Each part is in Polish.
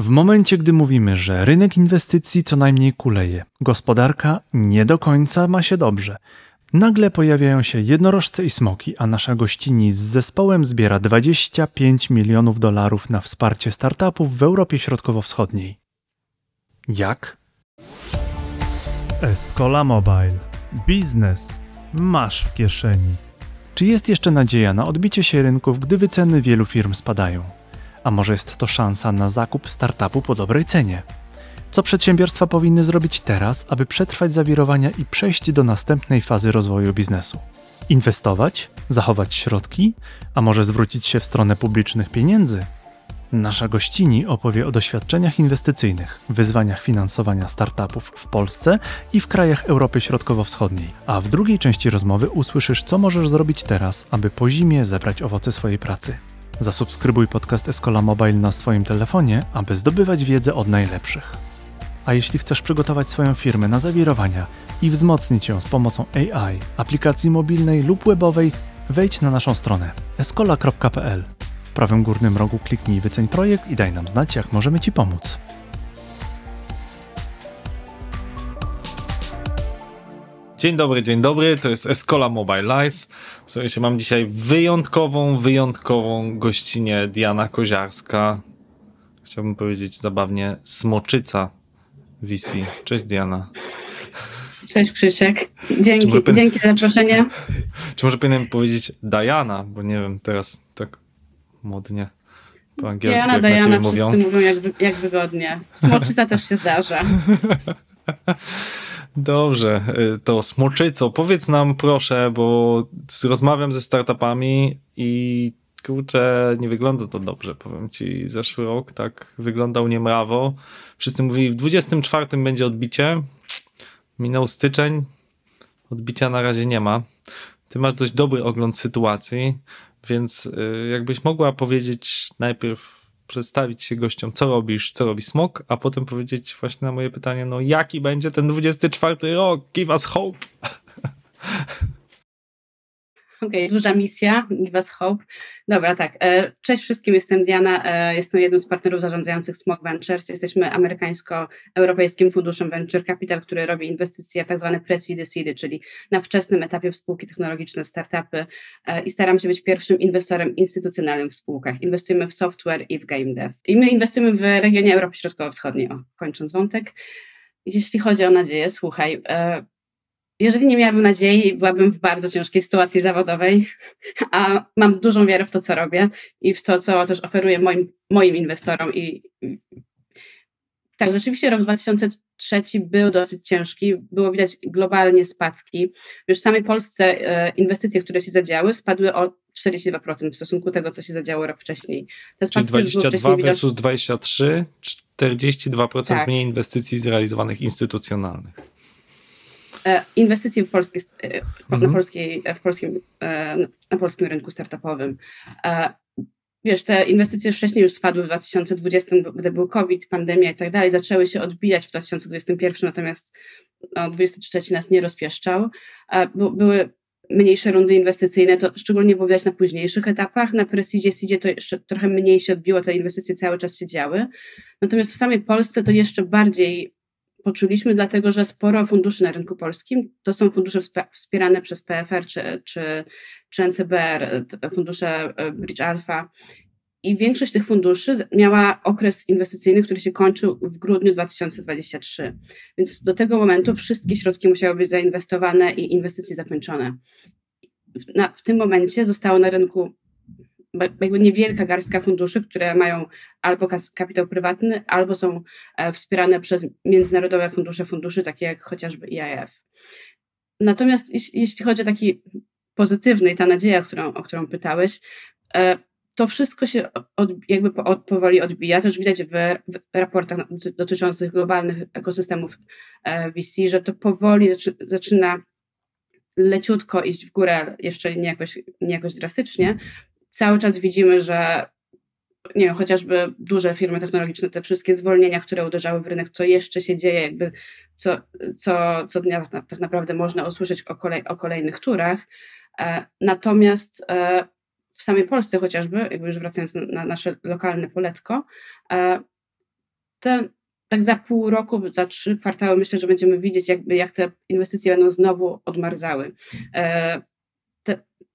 W momencie, gdy mówimy, że rynek inwestycji co najmniej kuleje, gospodarka nie do końca ma się dobrze, nagle pojawiają się jednorożce i smoki, a nasza gościni z zespołem zbiera 25 milionów dolarów na wsparcie startupów w Europie Środkowo-Wschodniej. Jak? Escola Mobile. Biznes masz w kieszeni. Czy jest jeszcze nadzieja na odbicie się rynków, gdy wyceny wielu firm spadają? A może jest to szansa na zakup startupu po dobrej cenie? Co przedsiębiorstwa powinny zrobić teraz, aby przetrwać zawirowania i przejść do następnej fazy rozwoju biznesu? Inwestować? Zachować środki? A może zwrócić się w stronę publicznych pieniędzy? Nasza gościni opowie o doświadczeniach inwestycyjnych, wyzwaniach finansowania startupów w Polsce i w krajach Europy Środkowo-Wschodniej. A w drugiej części rozmowy usłyszysz, co możesz zrobić teraz, aby po zimie zebrać owoce swojej pracy. Zasubskrybuj podcast Escola Mobile na swoim telefonie, aby zdobywać wiedzę od najlepszych. A jeśli chcesz przygotować swoją firmę na zawirowania i wzmocnić ją z pomocą AI, aplikacji mobilnej lub webowej, wejdź na naszą stronę escola.pl. W prawym górnym rogu kliknij wyceń projekt i daj nam znać, jak możemy Ci pomóc. Dzień dobry, dzień dobry, to jest Escola Mobile Live. Słuchajcie, mam dzisiaj wyjątkową, wyjątkową gościnę Diana Koziarska. Chciałbym powiedzieć zabawnie Smoczyca VC. Cześć Diana. Cześć Krzysiek. Dzięki, dzięki za zaproszenie. Czy może powinienem powiedzieć Diana, bo nie wiem, teraz tak modnie po angielsku Diana, jak Diana, mówią. wszyscy mówią jak, jak wygodnie. Smoczyca też się zdarza. Dobrze, y, to Smoczyco, powiedz nam proszę, bo rozmawiam ze startupami i kurczę, nie wygląda to dobrze, powiem ci. Zeszły rok tak wyglądał niemrawo. Wszyscy mówili, w 24 będzie odbicie. Minął styczeń, odbicia na razie nie ma. Ty masz dość dobry ogląd sytuacji, więc y, jakbyś mogła powiedzieć najpierw przedstawić się gościom, co robisz, co robi Smok, a potem powiedzieć właśnie na moje pytanie, no jaki będzie ten 24 rok? Give us hope! Okej, okay, duża misja, give us hope. Dobra, tak. E, cześć wszystkim, jestem Diana, e, jestem jednym z partnerów zarządzających Smog Ventures. Jesteśmy amerykańsko-europejskim funduszem Venture Capital, który robi inwestycje w tak zwane pre-seedy, seedy, czyli na wczesnym etapie w spółki technologiczne, startupy e, i staramy się być pierwszym inwestorem instytucjonalnym w spółkach. Inwestujemy w software i w game dev. I my inwestujemy w regionie Europy Środkowo-Wschodniej, o, kończąc wątek. Jeśli chodzi o nadzieję, słuchaj, jeżeli nie miałabym nadziei, byłabym w bardzo ciężkiej sytuacji zawodowej, a mam dużą wiarę w to, co robię i w to, co też oferuję moim, moim inwestorom. I, tak, rzeczywiście rok 2003 był dosyć ciężki, było widać globalnie spadki. Już w samej Polsce e, inwestycje, które się zadziały, spadły o 42% w stosunku do tego, co się zadziało rok wcześniej. Czyli 22 versus 23, 42% tak. mniej inwestycji zrealizowanych instytucjonalnych. E, inwestycji w, polskie, e, mhm. na, polskiej, w polskim, e, na polskim rynku startupowym. Wiesz, te inwestycje wcześniej już spadły w 2020, gdy był COVID, pandemia i tak dalej, zaczęły się odbijać w 2021, natomiast no, 2023 nas nie rozpieszczał. Były mniejsze rundy inwestycyjne, to szczególnie było widać na późniejszych etapach. Na Presidzie, Seedzie to jeszcze trochę mniej się odbiło, te inwestycje cały czas się działy. Natomiast w samej Polsce to jeszcze bardziej poczuliśmy, dlatego że sporo funduszy na rynku polskim to są fundusze wspierane przez PFR czy, czy, czy NCBR, fundusze e, Bridge Alpha. I większość tych funduszy miała okres inwestycyjny, który się kończył w grudniu 2023. Więc do tego momentu wszystkie środki musiały być zainwestowane i inwestycje zakończone. W, na, w tym momencie zostało na rynku jakby niewielka garstka funduszy, które mają albo kapitał prywatny, albo są e, wspierane przez międzynarodowe fundusze funduszy, takie jak chociażby IIF. Natomiast jeśli chodzi o taki pozytywny i ta nadzieja, którą, o którą pytałeś, e, to wszystko się od, jakby powoli odbija. Też widać w, raportach dotyczących globalnych ekosystemów e, VC, że to powoli zaczy, zaczyna leciutko iść w górę, jeszcze nie jakoś, nie jakoś drastycznie, cały czas widzimy, że nie wiem, chociażby duże firmy technologiczne, te wszystkie zwolnienia, które uderzały w rynek, to jeszcze się dzieje, jakby co, co, co dnia tak, tak naprawdę można usłyszeć o, kolej, o kolejnych turach. E, natomiast e, w samej Polsce chociażby, jakby już wracając na, na nasze lokalne poletko, e, te, tak za pół roku, za trzy kwartały myślę, że będziemy widzieć, jakby, jak te inwestycje będą znowu odmarzały.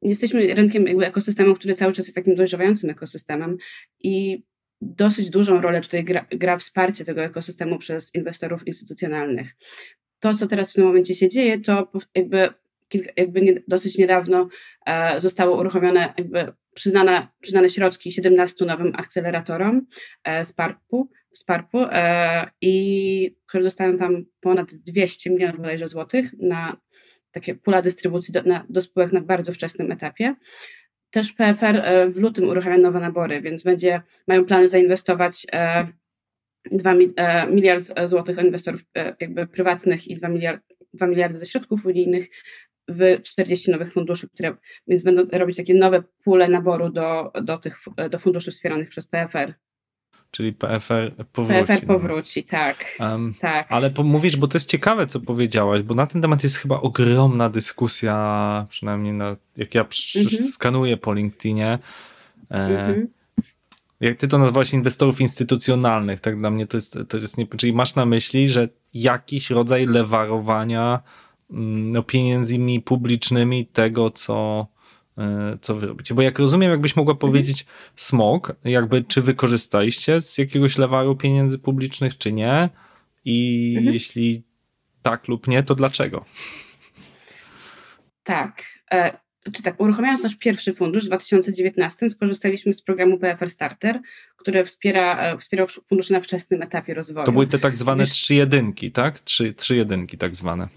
Te, jesteśmy rynkiem, jakby ekosystemem, który cały czas jest takim dojrzewającym ekosystemem i dosyć dużą rolę tutaj gra, gra wsparcie tego ekosystemu przez inwestorów instytucjonalnych. To, co teraz w tym momencie się dzieje, to jakby, kilka, jakby nie, dosyć niedawno e, zostało uruchomione, jakby przyznane, przyznane środki 17 nowym akceleratorom e, z PARP-u e, i które dostają tam ponad 200 milionów bodajże złotych na takie pula dystrybucji do, na, do spółek na bardzo wczesnym etapie. Też PFR e, w lutym uruchamia nowe nabory, więc będzie, mają plany zainwestować 2 e, e, miliard złotych inwestorów jakby prywatnych i 2, miliard, 2 miliardy ze środków unijnych w 40 nowych funduszy, które więc będą robić takie nowe pule naboru do, do tych do funduszy wspieranych przez PFR. Czyli PFR powróci. PFR no. powróci, tak. Um, tak. Ale mówisz, bo to jest ciekawe, co powiedziałaś, bo na ten temat jest chyba ogromna dyskusja, przynajmniej na, jak ja mhm. skanuję po LinkedInie. E, mhm. Jak ty to nazwałaś inwestorów instytucjonalnych, tak dla mnie to jest, to jest nie, czyli masz na myśli, że jakiś rodzaj lewarowania mm, no, pieniędzmi publicznymi tego, co co wy robicie. Bo jak rozumiem, jakbyś mogła mhm. powiedzieć smog, jakby czy wykorzystaliście z jakiegoś lewaru pieniędzy publicznych, czy nie? I mhm. jeśli tak lub nie, to dlaczego? Tak. E, czy tak, uruchamiając nasz pierwszy fundusz w 2019 skorzystaliśmy z programu PFR Starter, który wspiera, e, wspiera fundusze na wczesnym etapie rozwoju. To były te tak zwane Wiesz, trzy jedynki, tak? Trzy, trzy jedynki tak zwane.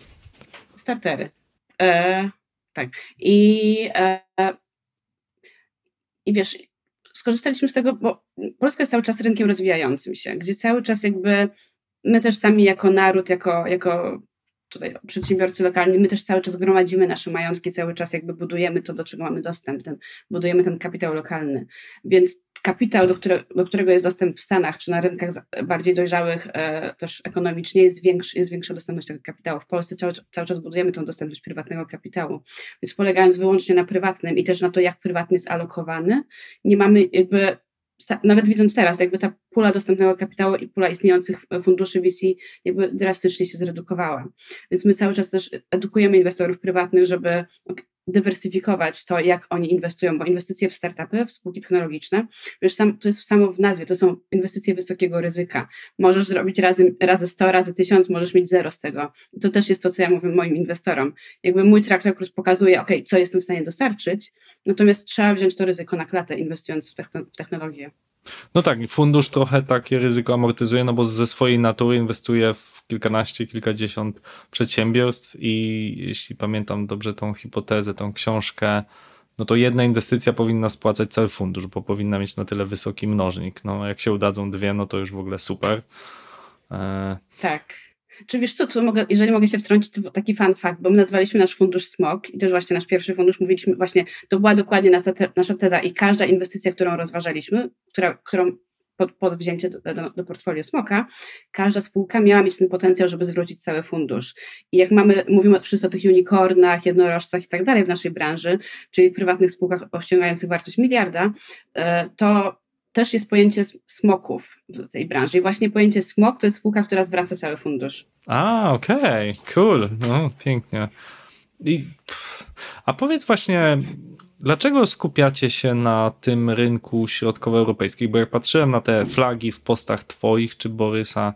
Startery. E, tak. I, e, i wiesz, skorzystaliśmy z tego, bo Polska jest cały czas rynkiem rozwijającym się, gdzie cały czas jakby my też sami jako naród, jako, jako tutaj przedsiębiorcy lokalni, my też cały czas gromadzimy nasze majątki, cały czas jakby budujemy to, do czego mamy dostęp, ten, budujemy ten kapitał lokalny. Więc kapitał, do, które, do którego jest dostęp w Stanach czy na rynkach bardziej dojrzałych e, też ekonomicznie, jest, większy, jest większa dostępność tego kapitału. W Polsce cały, cały czas budujemy tą dostępność prywatnego kapitału, więc polegając wyłącznie na prywatnym i też na to, jak prywatny jest alokowany, nie mamy jakby nawet widząc teraz, jakby ta pula dostępnego kapitału i pula istniejących funduszy VC jakby drastycznie się zredukowała. Więc my cały czas też edukujemy inwestorów prywatnych, żeby dywersyfikować to, jak oni inwestują, bo inwestycje w startupy, w spółki technologiczne, wiesz, sam, to jest samo w nazwie, to są inwestycje wysokiego ryzyka. Możesz zrobić razy, razy 100, razy 1000, możesz mieć zero z tego. To też jest to, co ja mówię moim inwestorom. Jakby mój track record pokazuje, ok, co jestem w stanie dostarczyć, natomiast trzeba wziąć to ryzyko na klatę, inwestując w, w technologię. No tak, fundusz trochę takie ryzyko amortyzuje, no bo ze swojej natury inwestuje w kilkanaście, kilkadziesiąt przedsiębiorstw i jeśli pamiętam dobrze tą hipotezę, tą książkę, no to jedna inwestycja powinna spłacać cały fundusz, bo powinna mieć na tyle wysoki mnożnik. No jak się udadzą dwie, no to już w ogóle super. E... Tak. Czy wiesz co, tu mogę, jeżeli mogę się wtrącić, to taki fun fact, bo my nazwaliśmy nasz fundusz SMOK i też właśnie nasz pierwszy fundusz mówiliśmy właśnie, to była dokładnie nasza, te, nasza teza i każda inwestycja, którą rozważaliśmy, która, którą pod, pod wzięcie do, do, do, portfolio Smoka, każda spółka miała mieć ten potencjał, żeby zwrócić cały fundusz. I jak mamy, mówimy wszyscy o tych unicornach, jednorożcach i tak dalej w naszej branży, czyli prywatnych spółkach osiągających wartość miliarda, e, to też jest pojęcie smoków w tej branży. I właśnie pojęcie smok to jest spółka, która zwraca cały fundusz. A, okej, okay. cool, no pięknie. I, a powiedz właśnie, dlaczego skupiacie się na tym rynku środkowoeuropejskim? Bo jak patrzyłem na te flagi w postach twoich czy Borysa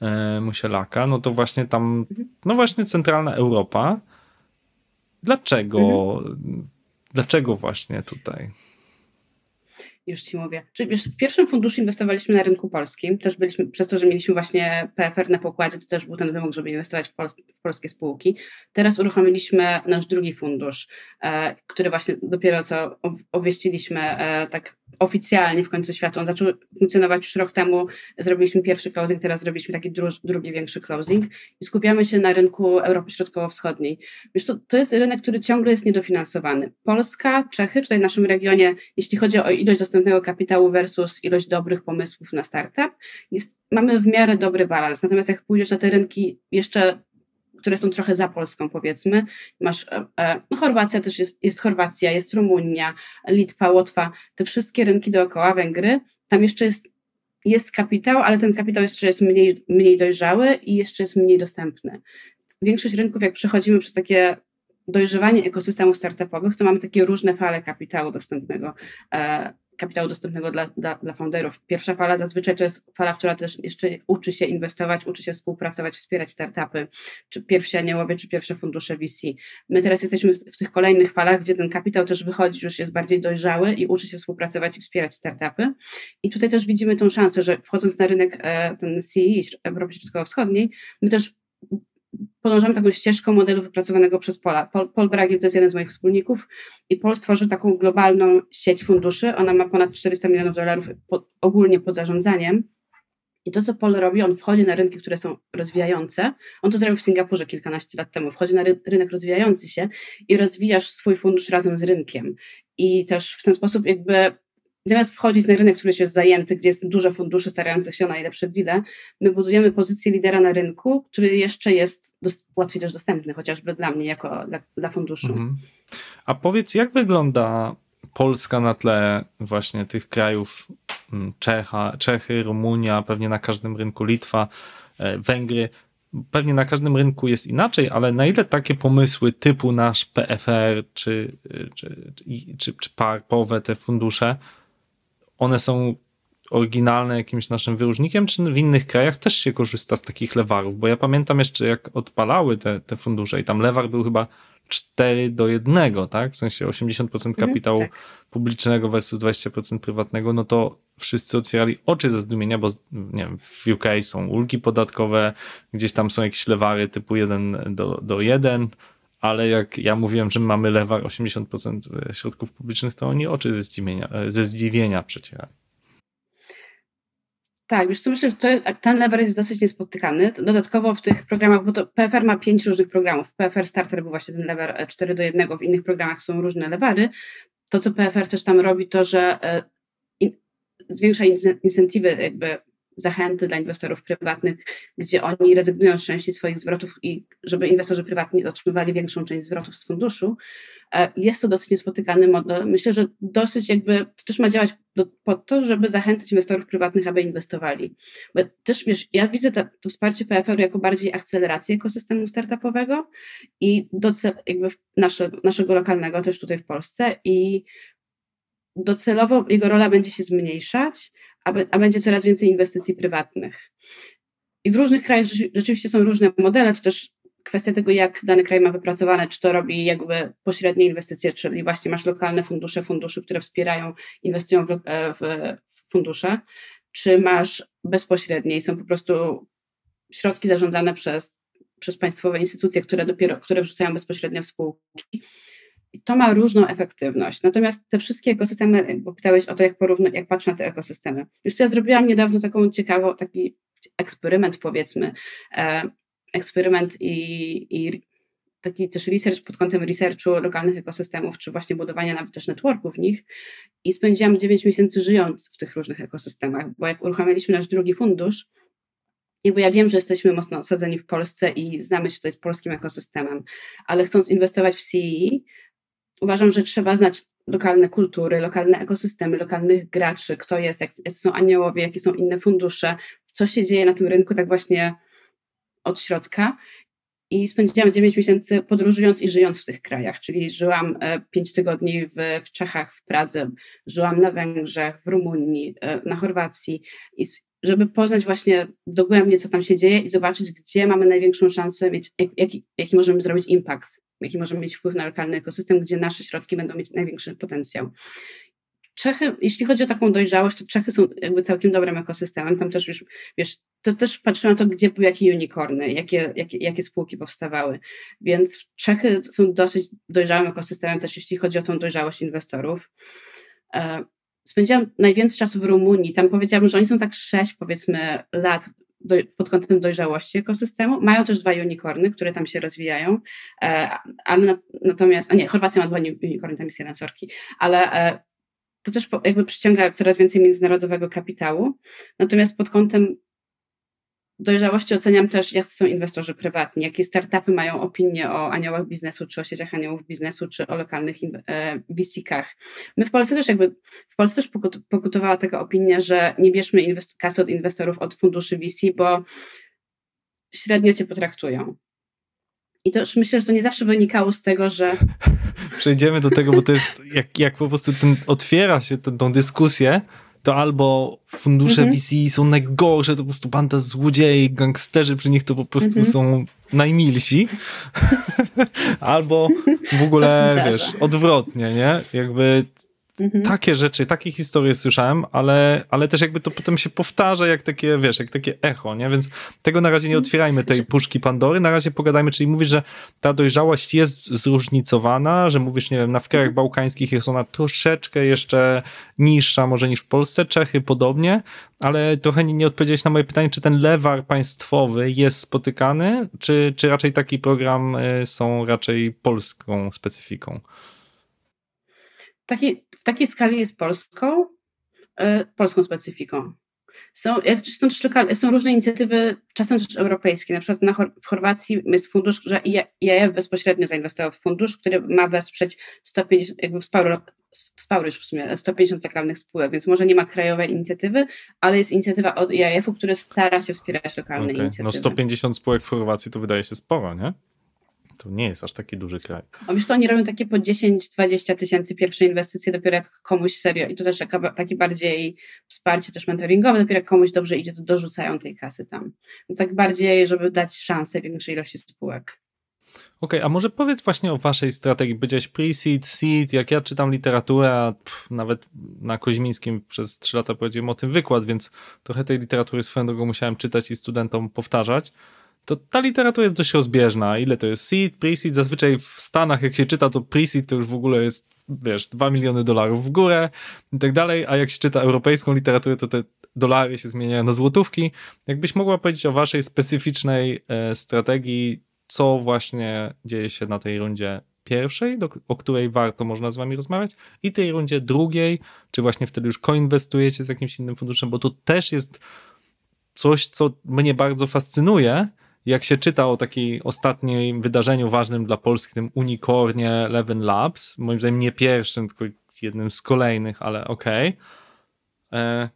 e, Musielaka, no to właśnie tam, no właśnie centralna Europa. Dlaczego? Mhm. Dlaczego właśnie tutaj? Już ci mówię. Czyli wiesz, w pierwszym funduszu inwestowaliśmy na rynku polskim, też byliśmy, przez to, że mieliśmy właśnie PFR na pokładzie, to też był ten wymóg, żeby inwestować w, pols w polskie spółki. Teraz uruchomiliśmy nasz drugi fundusz, e, który właśnie dopiero co obwieściliśmy e, tak oficjalnie w końcu światu. On zaczął funkcjonować już rok temu, zrobiliśmy pierwszy closing, teraz zrobiliśmy taki dru drugi większy closing i skupiamy się na rynku Europy Środkowo-Wschodniej. Wiesz, to, to jest rynek, który ciągle jest niedofinansowany. Polska, Czechy, tutaj w naszym regionie, jeśli chodzi o ilość dostępnego kapitału versus ilość dobrych pomysłów na startup, jest, mamy w miarę dobry balans. Natomiast jak pójdziesz na te rynki jeszcze które są trochę za Polską, powiedzmy. Masz e, e, no Chorwacja też jest, jest Chorwacja, jest Rumunia, Litwa, Łotwa, te wszystkie rynki dookoła, Węgry, tam jeszcze jest jest kapitał, ale ten kapitał jeszcze jest mniej, mniej dojrzały i jeszcze jest mniej dostępny. Większość rynków, jak przechodzimy przez takie dojrzewanie ekosystemów startupowych, to mamy takie różne fale kapitału dostępnego. Kapitału dostępnego dla, dla, dla founderów. Pierwsza fala zazwyczaj to jest fala, która też jeszcze uczy się inwestować, uczy się współpracować, wspierać startupy, czy pierwsi aniołowie, czy pierwsze fundusze VC. My teraz jesteśmy w tych kolejnych falach, gdzie ten kapitał też wychodzi, już jest bardziej dojrzały i uczy się współpracować i wspierać startupy. I tutaj też widzimy tą szansę, że wchodząc na rynek e, ten CE Europy Środkowo-Wschodniej, my też podążamy taką ścieżką modelu wypracowanego przez Pola. Paul, Paul Bragil to jest jeden z moich wspólników i Paul stworzył taką globalną sieć funduszy. Ona ma ponad 400 milionów dolarów ogólnie pod zarządzaniem. I to, co Paul robi, on wchodzi na rynki, które są rozwijające. On to zrobił w Singapurze kilkanaście lat temu. Wchodzi na ry rynek rozwijający się i rozwijasz swój fundusz razem z rynkiem. I też w ten sposób jakby zamiast wchodzić na rynek, który już jest zajęty, gdzie jest dużo funduszy starających się o najlepsze deale, my budujemy pozycję lidera na rynku, który jeszcze jest łatwiej też dostępny, chociażby dla mnie, jako dla, dla funduszu. Mhm. A powiedz, jak wygląda Polska na tle właśnie tych krajów mm, Czecha, Czechy, Rumunia, pewnie na każdym rynku Litwa, e, Węgry. Pewnie na każdym rynku jest inaczej, ale na ile takie pomysły typu nasz PFR czy, czy, czy, czy parkowe te fundusze one są oryginalne jakimś naszym wyróżnikiem, czy w innych krajach też się korzysta z takich lewarów? Bo ja pamiętam jeszcze, jak odpalały te, te fundusze i tam lewar był chyba 4 do 1, tak? W sensie 80% mhm, kapitału tak. publicznego versus 20% prywatnego, no to wszyscy otwierali oczy ze zdumienia, bo nie wiem, w UK są ulgi podatkowe, gdzieś tam są jakieś lewary typu 1 do, do 1, ale jak ja mówiłem, że mamy lewar 80% środków publicznych, to oni oczy ze zdziwienia, ze zdziwienia przecierali. Tak, wiesz co, myślę, że to, ten lever jest dosyć niespotykany. Dodatkowo w tych programach, bo to PFR ma pięć różnych programów. PFR Starter był właśnie ten lever 4 do 1, w innych programach są różne lewary. To, co PFR też tam robi, to, że e, zwiększa incentywy jakby zachęty dla inwestorów prywatnych, gdzie oni rezygnują z części swoich zwrotów i żeby inwestorzy prywatni otrzymywali większą część zwrotów z funduszu. E, jest to dosyć niespotykany model. Myślę, że dosyć jakby to też ma działać po to, żeby zachęcać inwestorów prywatnych, aby inwestowali. Bo też wiesz, ja widzę to, to wsparcie PFR jako bardziej akcelerację ekosystemu startupowego i do jakby nasze, naszego lokalnego też tutaj w Polsce i docelowo jego rola będzie się zmniejszać, a, będzie coraz więcej inwestycji prywatnych. I w różnych krajach rzeczywiście są różne modele, to też kwestia tego, jak dany kraj ma wypracowane, czy to robi jakby pośrednie inwestycje, czyli właśnie masz lokalne fundusze, fundusze, które wspierają, inwestują w, e, w fundusze, czy masz bezpośrednie i są po prostu środki zarządzane przez, przez państwowe instytucje, które dopiero, które wrzucają bezpośrednio w spółki to ma różną efektywność. Natomiast te wszystkie ekosystemy, bo pytałeś o to, jak, porówna, jak patrzę na te ekosystemy. Już ja zrobiłam niedawno taką ciekawą, taki eksperyment powiedzmy, e, eksperyment i, i taki też research pod kątem researchu lokalnych ekosystemów, czy właśnie budowania nawet też networków w nich i spędziłam 9 miesięcy żyjąc w tych różnych ekosystemach, bo jak uruchamialiśmy nasz drugi fundusz, jakby ja wiem, że jesteśmy mocno osadzeni w Polsce i znamy się tutaj z polskim ekosystemem, ale chcąc inwestować w CEE, uważam, że trzeba znać lokalne kultury, lokalne ekosystemy, lokalnych graczy, kto jest, jak, są aniołowie, jakie są inne fundusze, co się dzieje na tym rynku tak właśnie od środka. I spędziłam 9 miesięcy podróżując i żyjąc w tych krajach, czyli żyłam 5 e, tygodni w, w Czechach, w Pradze, żyłam na Węgrzech, w Rumunii, e, na Chorwacji, i żeby poznać właśnie dogłębnie, co tam się dzieje i zobaczyć, gdzie mamy największą szansę mieć, jaki, jaki możemy zrobić impact jaki możemy mieć wpływ na lokalny ekosystem, gdzie nasze środki będą mieć największy potencjał. Czechy, jeśli chodzi o taką dojrzałość, to Czechy są jakby całkiem dobrym ekosystemem. Tam też już, wiesz, to też patrzę na to, gdzie były jakie unicorny, jakie, jakie, jakie spółki powstawały. Więc Czechy są dosyć dojrzałym ekosystemem też, jeśli chodzi o tą dojrzałość inwestorów. E, spędziłam najwięcej czasu w Rumunii. Tam powiedziałabym, że oni są tak sześć, powiedzmy, lat do, pod kątem dojrzałości ekosystemu. Mają też dwa unicorny, które tam się rozwijają, e, ale na, natomiast, a nie, Chorwacja ma dwa unicorny, tam jest jeden sorki, ale e, to też jakby przyciąga coraz więcej międzynarodowego kapitału. Natomiast pod kątem dojrzałości oceniam też, jak są inwestorzy prywatni, jakie startupy mają opinie o aniołach biznesu, czy o sieciach aniołów biznesu, czy o lokalnych e, VC-kach. My w Polsce też jakby, w Polsce też pokutowała taka opinia, że nie bierzmy kasy od inwestorów, od funduszy VC, bo średnio cię potraktują. I już myślę, że to nie zawsze wynikało z tego, że. Przejdziemy do tego, bo to jest, jak, jak po prostu ten, otwiera się tą dyskusję, to albo fundusze mhm. VC są najgorsze, to po prostu banda złodziei, gangsterzy przy nich to po prostu mhm. są najmilsi, albo w ogóle, wiesz, odwrotnie, nie? Jakby Mhm. Takie rzeczy, takie historie słyszałem, ale, ale też jakby to potem się powtarza jak takie, wiesz, jak takie echo, nie? Więc tego na razie nie mhm. otwierajmy tej puszki Pandory, na razie pogadajmy, czyli mówisz, że ta dojrzałość jest zróżnicowana, że mówisz, nie wiem, na wkrajach mhm. bałkańskich jest ona troszeczkę jeszcze niższa może niż w Polsce, Czechy podobnie, ale trochę nie, nie odpowiedziałeś na moje pytanie, czy ten lewar państwowy jest spotykany, czy, czy raczej taki program y, są raczej polską specyfiką? Taki, w takiej skali jest polską, y, polską specyfiką. Są, są, też lokalne, są różne inicjatywy, czasem też europejskie. Na przykład na, w Chorwacji jest fundusz, że IAF bezpośrednio zainwestował w fundusz, który ma wesprzeć 150, jakby wsparł, wsparł już w sumie 150 lokalnych spółek, więc może nie ma krajowej inicjatywy, ale jest inicjatywa od IAF-u, który stara się wspierać lokalne okay. inicjatywy. No 150 spółek w Chorwacji to wydaje się sporo, nie? To nie jest aż taki duży kraj. A wiesz, to oni robią takie po 10-20 tysięcy pierwsze inwestycje, dopiero jak komuś serio, i to też taka, takie bardziej wsparcie też mentoringowe, dopiero jak komuś dobrze idzie, to dorzucają tej kasy tam. Więc tak bardziej, żeby dać szansę większej ilości spółek. Okej, okay, a może powiedz właśnie o waszej strategii. Powiedziałeś pre-seed, seed, jak ja czytam literaturę, a pff, nawet na Koźmińskim przez trzy lata prowadziłem o tym wykład, więc trochę tej literatury swoją drogą musiałem czytać i studentom powtarzać to ta literatura jest dość rozbieżna. Ile to jest seed, pre-seed? Zazwyczaj w Stanach, jak się czyta, to pre-seed to już w ogóle jest, wiesz, 2 miliony dolarów w górę i tak dalej, a jak się czyta europejską literaturę, to te dolary się zmieniają na złotówki. Jakbyś mogła powiedzieć o waszej specyficznej e, strategii, co właśnie dzieje się na tej rundzie pierwszej, do, o której warto można z wami rozmawiać, i tej rundzie drugiej, czy właśnie wtedy już koinwestujecie z jakimś innym funduszem, bo to też jest coś, co mnie bardzo fascynuje, jak się czyta o takiej ostatnim wydarzeniu ważnym dla Polski, tym unikornie Eleven Labs, moim zdaniem nie pierwszym, tylko jednym z kolejnych, ale okej, okay, e,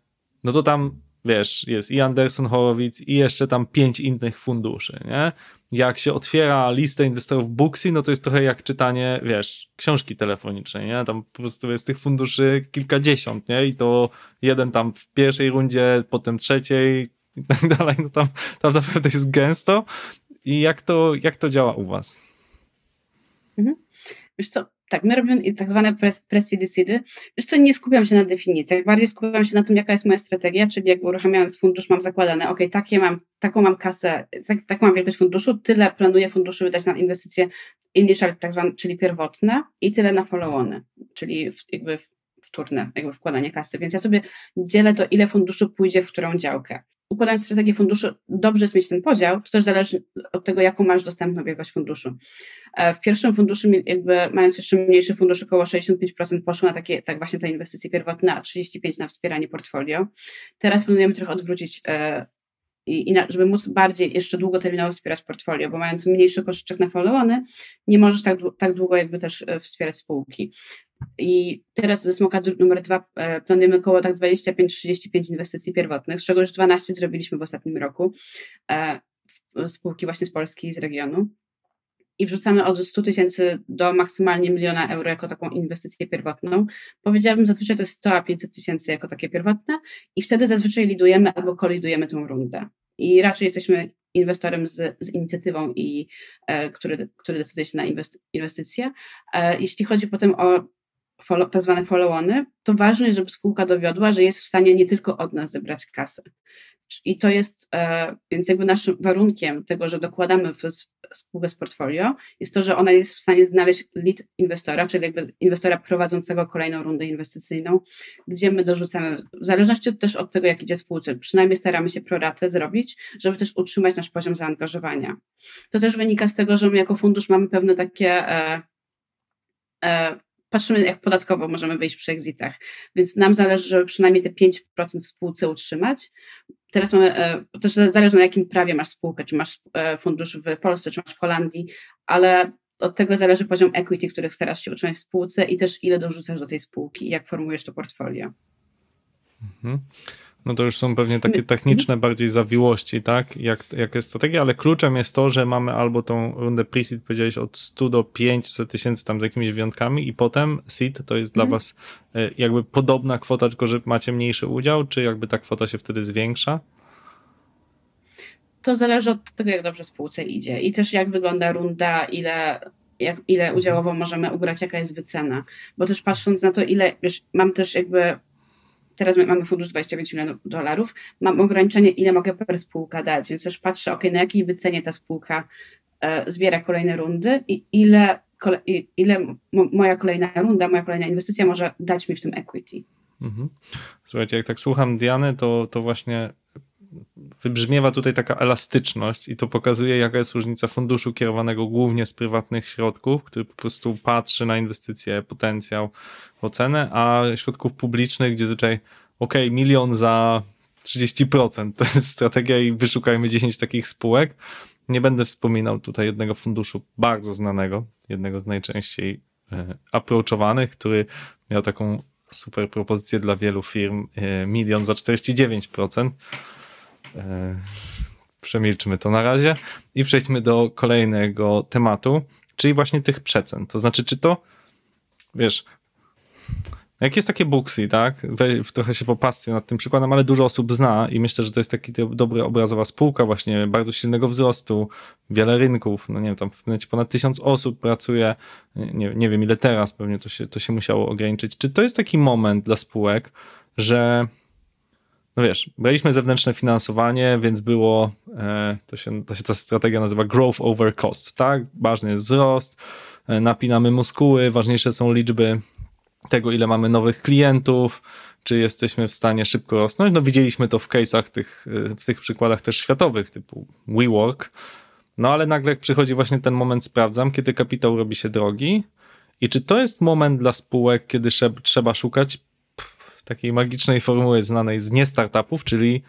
no to tam, wiesz, jest i Anderson Horowitz i jeszcze tam pięć innych funduszy, nie? Jak się otwiera listę inwestorów Booksy, no to jest trochę jak czytanie, wiesz, książki telefonicznej, nie? Tam po prostu jest tych funduszy kilkadziesiąt, nie? I to jeden tam w pierwszej rundzie, potem trzeciej, i tak dalej, no tam, tam naprawdę jest gęsto. I jak to, jak to działa u was? Mhm. Wiesz co, tak, my robimy tak zwane presje decidy. Wiesz co, nie skupiam się na definicjach, bardziej skupiam się na tym, jaka jest moja strategia, czyli jak uruchamiając fundusz mam zakładane, ok, takie mam, taką mam kasę, tak, taką mam wielkość funduszu, tyle planuję funduszy wydać na inwestycje initial, tak zwane, czyli pierwotne i tyle na follow-ony, czyli jakby wtórne, jakby wkładanie kasy. Więc ja sobie dzielę to, ile funduszu pójdzie w którą działkę układając strategię funduszu, dobrze jest mieć ten podział, to też zależy od tego, jaką masz dostępną wielkość funduszu. E, w pierwszym funduszu, jakby mając jeszcze mniejszy fundusz, około 65% poszło na takie, tak właśnie te inwestycje pierwotne, a 35% na wspieranie portfolio. Teraz planujemy trochę odwrócić e, i, żeby móc bardziej jeszcze długoterminowo wspierać portfolio, bo mając mniejszy koszyczek na follow nie możesz tak, tak długo jakby też e, wspierać spółki. I teraz ze smoka numer dwa e, planujemy około tak 25-35 inwestycji pierwotnych, z czego już 12 zrobiliśmy w ostatnim roku e, spółki właśnie z Polski i z regionu. I wrzucamy od 100 tysięcy do maksymalnie miliona euro jako taką inwestycję pierwotną. Powiedziałabym, zazwyczaj to jest 100 a 500 tysięcy jako takie pierwotne i wtedy zazwyczaj lidujemy albo kolidujemy tą rundę. I raczej jesteśmy inwestorem z, z inicjatywą, i, e, który, który decyduje się na inwestycje. E, jeśli chodzi potem o follow, tak zwane follow-ony, to ważne jest, żeby spółka dowiodła, że jest w stanie nie tylko od nas zebrać kasę. I to jest, e, więc jakby naszym warunkiem tego, że dokładamy w spółkę z portfolio, jest to, że ona jest w stanie znaleźć lead inwestora, czyli jakby inwestora prowadzącego kolejną rundę inwestycyjną, gdzie my dorzucamy, w zależności też od tego, jak idzie spółce, przynajmniej staramy się proratę zrobić, żeby też utrzymać nasz poziom zaangażowania. To też wynika z tego, że my jako fundusz mamy pewne takie e, e, patrzymy, jak podatkowo możemy wyjść przy exitach. Więc nam zależy, żeby przynajmniej te 5% w spółce utrzymać. Teraz mamy, e, też zależy na jakim prawie masz spółkę, czy masz e, fundusz w Polsce, czy masz w Holandii, ale od tego zależy poziom equity, których starasz się utrzymać w spółce i też ile dorzucasz do tej spółki i jak formujesz to portfolio. Mhm. No to już są pewnie takie techniczne bardziej zawiłości, tak? Jak, jak jest strategia, ale kluczem jest to, że mamy albo tą rundę pre-seed, powiedziałeś, od 100 do 500 tysięcy tam z jakimiś wyjątkami i potem seed to jest dla Mhm. was e, jakby podobna kwota, tylko że macie mniejszy udział, czy jakby ta kwota się wtedy zwiększa? To zależy od tego, jak dobrze spółce idzie i też jak wygląda runda, ile, jak, ile Mhm. udziałowo możemy ugrać, jaka jest wycena. Bo też patrząc na to, ile, wiesz, mam też jakby, teraz my- mamy fundusz 25 milionów dolarów, mam ograniczenie, ile mogę per spółka dać, więc też patrzę, ok, na jakiej wycenie ta spółka e, zbiera kolejne rundy i ile, kole, ile moja kolejna runda, moja kolejna inwestycja może dać mi w tym equity. Mhm. Słuchajcie, jak tak słucham Diany, to, to właśnie wybrzmiewa tutaj taka elastyczność i to pokazuje, jaka jest różnica funduszu kierowanego głównie z prywatnych środków, który po prostu patrzy na inwestycje, potencjał, ocenę, a środków publicznych, gdzie zwyczaj ok, milion za 30%, to jest strategia i wyszukajmy 10 takich spółek. Nie będę wspominał tutaj jednego funduszu bardzo znanego, jednego z najczęściej e, approachowanych, który miał taką super propozycję dla wielu firm, e, milion za 49%. E, Przemilczmy to na razie i przejdźmy do kolejnego tematu, czyli właśnie tych przecen. To znaczy, czy to, wiesz, jak jest takie Booksy, tak? We, trochę się popastwię nad tym przykładem, ale dużo osób zna i myślę, że to jest taki dobry obrazowa spółka właśnie, bardzo silnego wzrostu, wiele rynków, no nie wiem, tam w momencie ponad tysiąc osób pracuje, nie, nie wiem ile teraz, pewnie to się, to się musiało ograniczyć. Czy to jest taki moment dla spółek, że no wiesz, braliśmy zewnętrzne finansowanie, więc było, e, to, się, to się ta strategia nazywa growth over cost, tak? Ważny jest wzrost, e, napinamy muskuły, ważniejsze są liczby tego, ile mamy nowych klientów, czy jesteśmy w stanie szybko rosnąć. No widzieliśmy to w case'ach tych, e, w tych przykładach też światowych, typu WeWork. No ale nagle przychodzi właśnie ten moment, sprawdzam, kiedy kapitał robi się drogi i czy to jest moment dla spółek, kiedy trzeba szukać takiej magicznej formuły znanej z nie startupów, czyli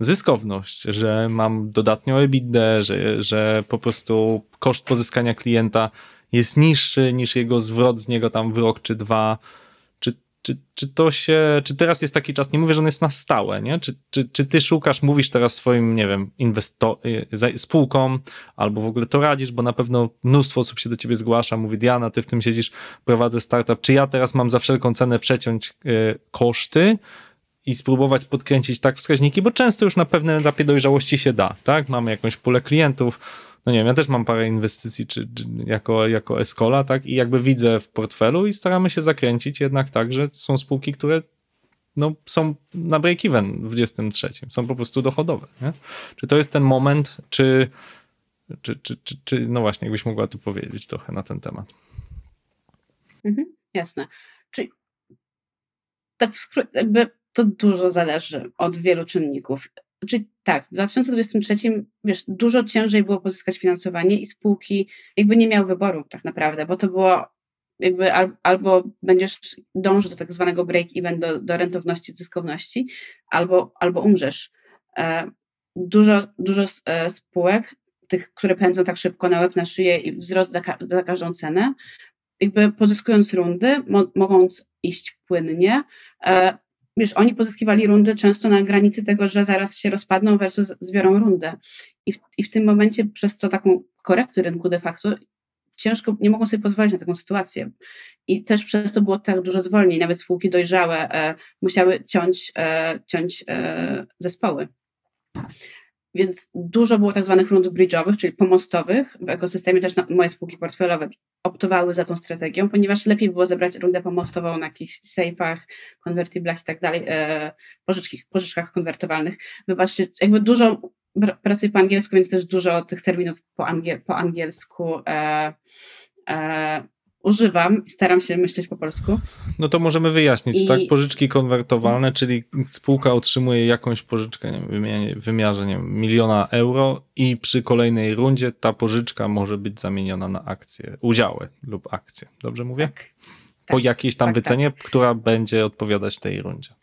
zyskowność, że mam dodatnią EBITDA, że, że po prostu koszt pozyskania klienta jest niższy niż jego zwrot z niego tam w rok czy dwa. Czy, czy, to się, czy teraz jest taki czas, nie mówię, że on jest na stałe, nie? Czy, czy, czy ty szukasz, mówisz teraz swoim, nie wiem, y, spółkom, albo w ogóle to radzisz, bo na pewno mnóstwo osób się do ciebie zgłasza, mówi Diana, ty w tym siedzisz, prowadzę startup, czy ja teraz mam za wszelką cenę przeciąć y, koszty, i spróbować podkręcić tak wskaźniki, bo często już na pewnym etapie dojrzałości się da, tak? Mamy jakąś pulę klientów, no nie wiem, ja też mam parę inwestycji czy, czy jako, jako Escola, tak? I jakby widzę w portfelu i staramy się zakręcić jednak tak, że są spółki, które no, są na break-even w 23, są po prostu dochodowe, nie? Czy to jest ten moment, czy, czy, czy, czy, czy no właśnie, jakbyś mogła tu powiedzieć trochę na ten temat. Mhm, jasne. Czyli tak jakby to dużo zależy od wielu czynników. Czyli tak, w 2023 wiesz, dużo ciężej było pozyskać finansowanie i spółki jakby nie miały wyboru tak naprawdę, bo to było jakby al, albo będziesz dążyć do tak zwanego break-even, do, do rentowności, zyskowności, albo, albo umrzesz. E, dużo, dużo e, spółek, tych, które pędzą tak szybko na łeb, na szyję i wzrost za, ka- za każdą cenę, jakby pozyskując rundy, mo- mogąc iść płynnie, e, wiesz, oni pozyskiwali rundy często na granicy tego, że zaraz się rozpadną versus zbiorą rundę. I w, I w tym momencie przez to taką korektę rynku de facto ciężko, nie mogą sobie pozwolić na taką sytuację. I też przez to było tak dużo zwolnień, nawet spółki dojrzałe e, musiały ciąć, e, ciąć e, zespoły. Więc dużo było tak zwanych rund bridge'owych, czyli pomostowych. W ekosystemie też moje spółki portfelowe optowały za tą strategią, ponieważ lepiej było zebrać rundę pomostową na jakichś safe'ach, konwertyblach i tak dalej, e, pożyczkach konwertowalnych. Wybaczcie, jakby dużo pr- pracuję po angielsku, więc też dużo tych terminów po, angiel, po angielsku e, e, używam i staram się myśleć po polsku. No to możemy wyjaśnić, I- tak? Pożyczki konwertowalne, czyli spółka otrzymuje jakąś pożyczkę nie wiem, w wymiarze nie wiem, miliona euro i przy kolejnej rundzie ta pożyczka może być zamieniona na akcje, udziały lub akcje. Dobrze mówię? Tak. po jakiejś tam tak, wycenie, która będzie odpowiadać tej rundzie.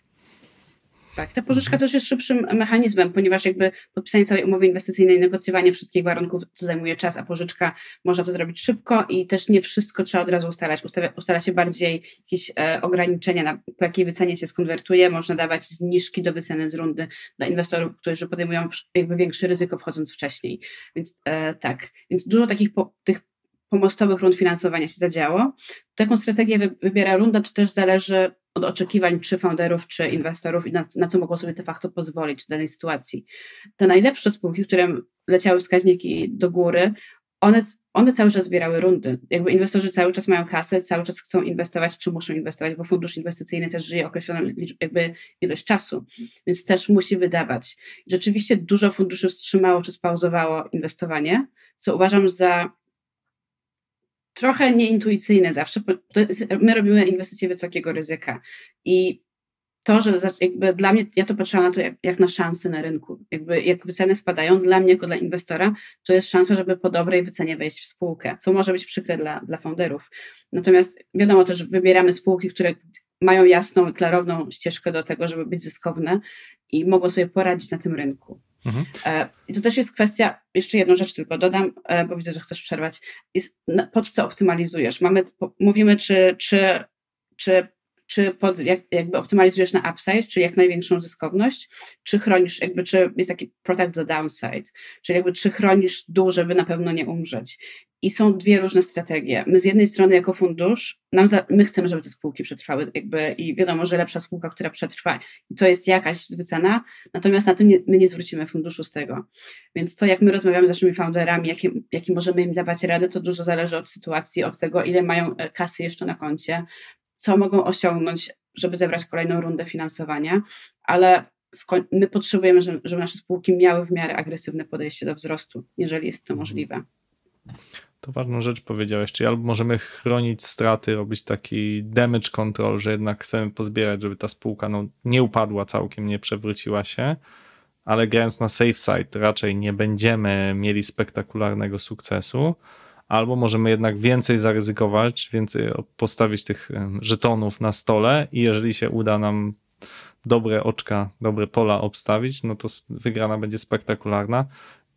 Tak, ta pożyczka Mhm. też jest szybszym mechanizmem, ponieważ jakby podpisanie całej umowy inwestycyjnej, negocjowanie wszystkich warunków to zajmuje czas, a pożyczka można to zrobić szybko i też nie wszystko trzeba od razu ustalać. Ustawia, ustala się bardziej jakieś e, ograniczenia, na, po jakiej wycenie się skonwertuje. Można dawać zniżki do wyceny z rundy dla inwestorów, którzy podejmują jakby większe ryzyko wchodząc wcześniej. Więc e, tak, więc dużo takich po, tych pomostowych rund finansowania się zadziało. Taką strategię wy, wybiera runda, to też zależy od oczekiwań czy founderów, czy inwestorów i na, na co mogą sobie de facto pozwolić w danej sytuacji. Te najlepsze spółki, które leciały wskaźniki do góry, one, one cały czas zbierały rundy. Jakby inwestorzy cały czas mają kasę, cały czas chcą inwestować, czy muszą inwestować, bo fundusz inwestycyjny też żyje określoną jakby ilość czasu, więc też musi wydawać. Rzeczywiście dużo funduszy wstrzymało czy spauzowało inwestowanie, co uważam za trochę nieintuicyjne zawsze. my robimy inwestycje wysokiego ryzyka i to, że jakby dla mnie, ja to patrzyłam na to jak, jak na szansę na rynku. Jakby jak wyceny spadają, dla mnie jako dla inwestora, to jest szansa, żeby po dobrej wycenie wejść w spółkę, co może być przykre dla, dla founderów. Natomiast wiadomo też, wybieramy spółki, które mają jasną i klarowną ścieżkę do tego, żeby być zyskowne i mogą sobie poradzić na tym rynku. Mhm. E, I to też jest kwestia, jeszcze jedną rzecz tylko dodam, e, bo widzę, że chcesz przerwać, jest pod co optymalizujesz. Mamy, mówimy, czy, czy, czy, czy pod, jak, jakby optymalizujesz na upside, czyli jak największą zyskowność, czy chronisz, jakby, czy jest taki protect the downside, czyli jakby, czy chronisz dół, żeby na pewno nie umrzeć. I są dwie różne strategie. My z jednej strony jako fundusz, nam za, my chcemy, żeby te spółki przetrwały jakby i wiadomo, że lepsza spółka, która przetrwa to jest jakaś wycena, natomiast na tym nie, my nie zwrócimy funduszu z tego. Więc to, jak my rozmawiamy z naszymi founderami, jakie możemy im dawać rady, to dużo zależy od sytuacji, od tego, ile mają e, kasy jeszcze na koncie, co mogą osiągnąć, żeby zebrać kolejną rundę finansowania, ale my potrzebujemy, żeby, żeby nasze spółki miały w miarę agresywne podejście do wzrostu, jeżeli jest to możliwe. To ważną rzecz powiedziałeś, czyli albo możemy chronić straty, robić taki damage control, że jednak chcemy pozbierać, żeby ta spółka no, nie upadła całkiem, nie przewróciła się, ale grając na safe side raczej nie będziemy mieli spektakularnego sukcesu, albo możemy jednak więcej zaryzykować, więcej postawić tych żetonów na stole i jeżeli się uda nam dobre oczka, dobre pola obstawić, no to wygrana będzie spektakularna.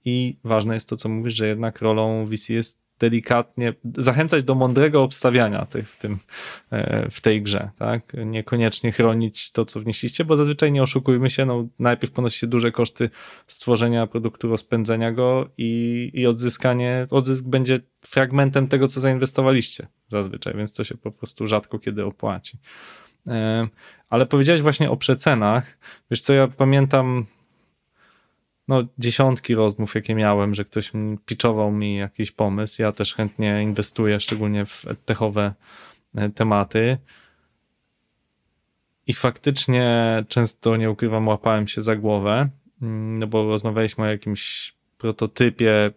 I ważne jest to, co mówisz, że jednak rolą VC jest delikatnie zachęcać do mądrego obstawiania tych, w, tym, e, w tej grze, tak? Niekoniecznie chronić to, co wnieśliście, bo zazwyczaj nie oszukujmy się, no najpierw się duże koszty stworzenia produktu, rozpędzenia go i, i odzyskanie, odzysk będzie fragmentem tego, co zainwestowaliście zazwyczaj, więc to się po prostu rzadko kiedy opłaci. E, Ale powiedziałeś właśnie o przecenach. Wiesz co, ja pamiętam no, dziesiątki rozmów, jakie miałem, że ktoś pitchował mi jakiś pomysł. Ja też chętnie inwestuję, szczególnie w techowe e, tematy. I faktycznie często, nie ukrywam, łapałem się za głowę, mm, no bo rozmawialiśmy o jakimś prototypie,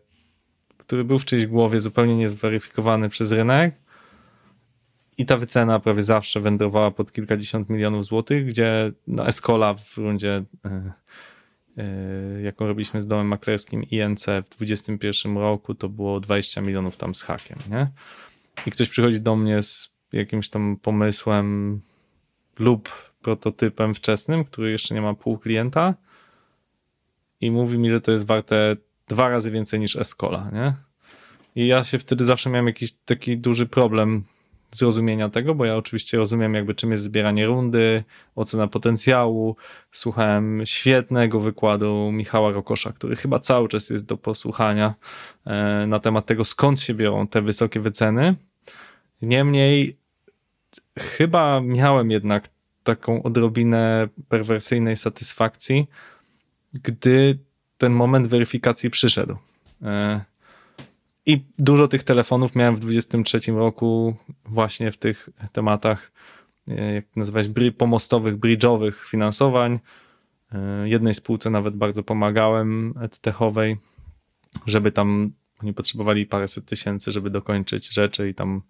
który był w czyjejś głowie zupełnie niezweryfikowany przez rynek. I ta wycena prawie zawsze wędrowała pod kilkadziesiąt milionów złotych, gdzie no, Escola w rundzie e, jaką robiliśmy z domem maklerskim INC w 2021 roku, to było 20 milionów tam z hakiem, nie? I ktoś przychodzi do mnie z jakimś tam pomysłem lub prototypem wczesnym, który jeszcze nie ma pół klienta i mówi mi, że to jest warte dwa razy więcej niż Escola, nie? I ja się wtedy zawsze miałem jakiś taki duży problem zrozumienia tego, bo ja oczywiście rozumiem jakby czym jest zbieranie rundy, ocena potencjału. Słuchałem świetnego wykładu Michała Rokosza, który chyba cały czas jest do posłuchania e, na temat tego, skąd się biorą te wysokie wyceny. Niemniej chyba miałem jednak taką odrobinę perwersyjnej satysfakcji, gdy ten moment weryfikacji przyszedł. I dużo tych telefonów miałem w 23 roku właśnie w tych tematach, e, jak nazywać, pomostowych, bridge'owych finansowań. E, Jednej spółce nawet bardzo pomagałem, edtechowej, żeby tam, oni potrzebowali paręset tysięcy, żeby dokończyć rzeczy i tam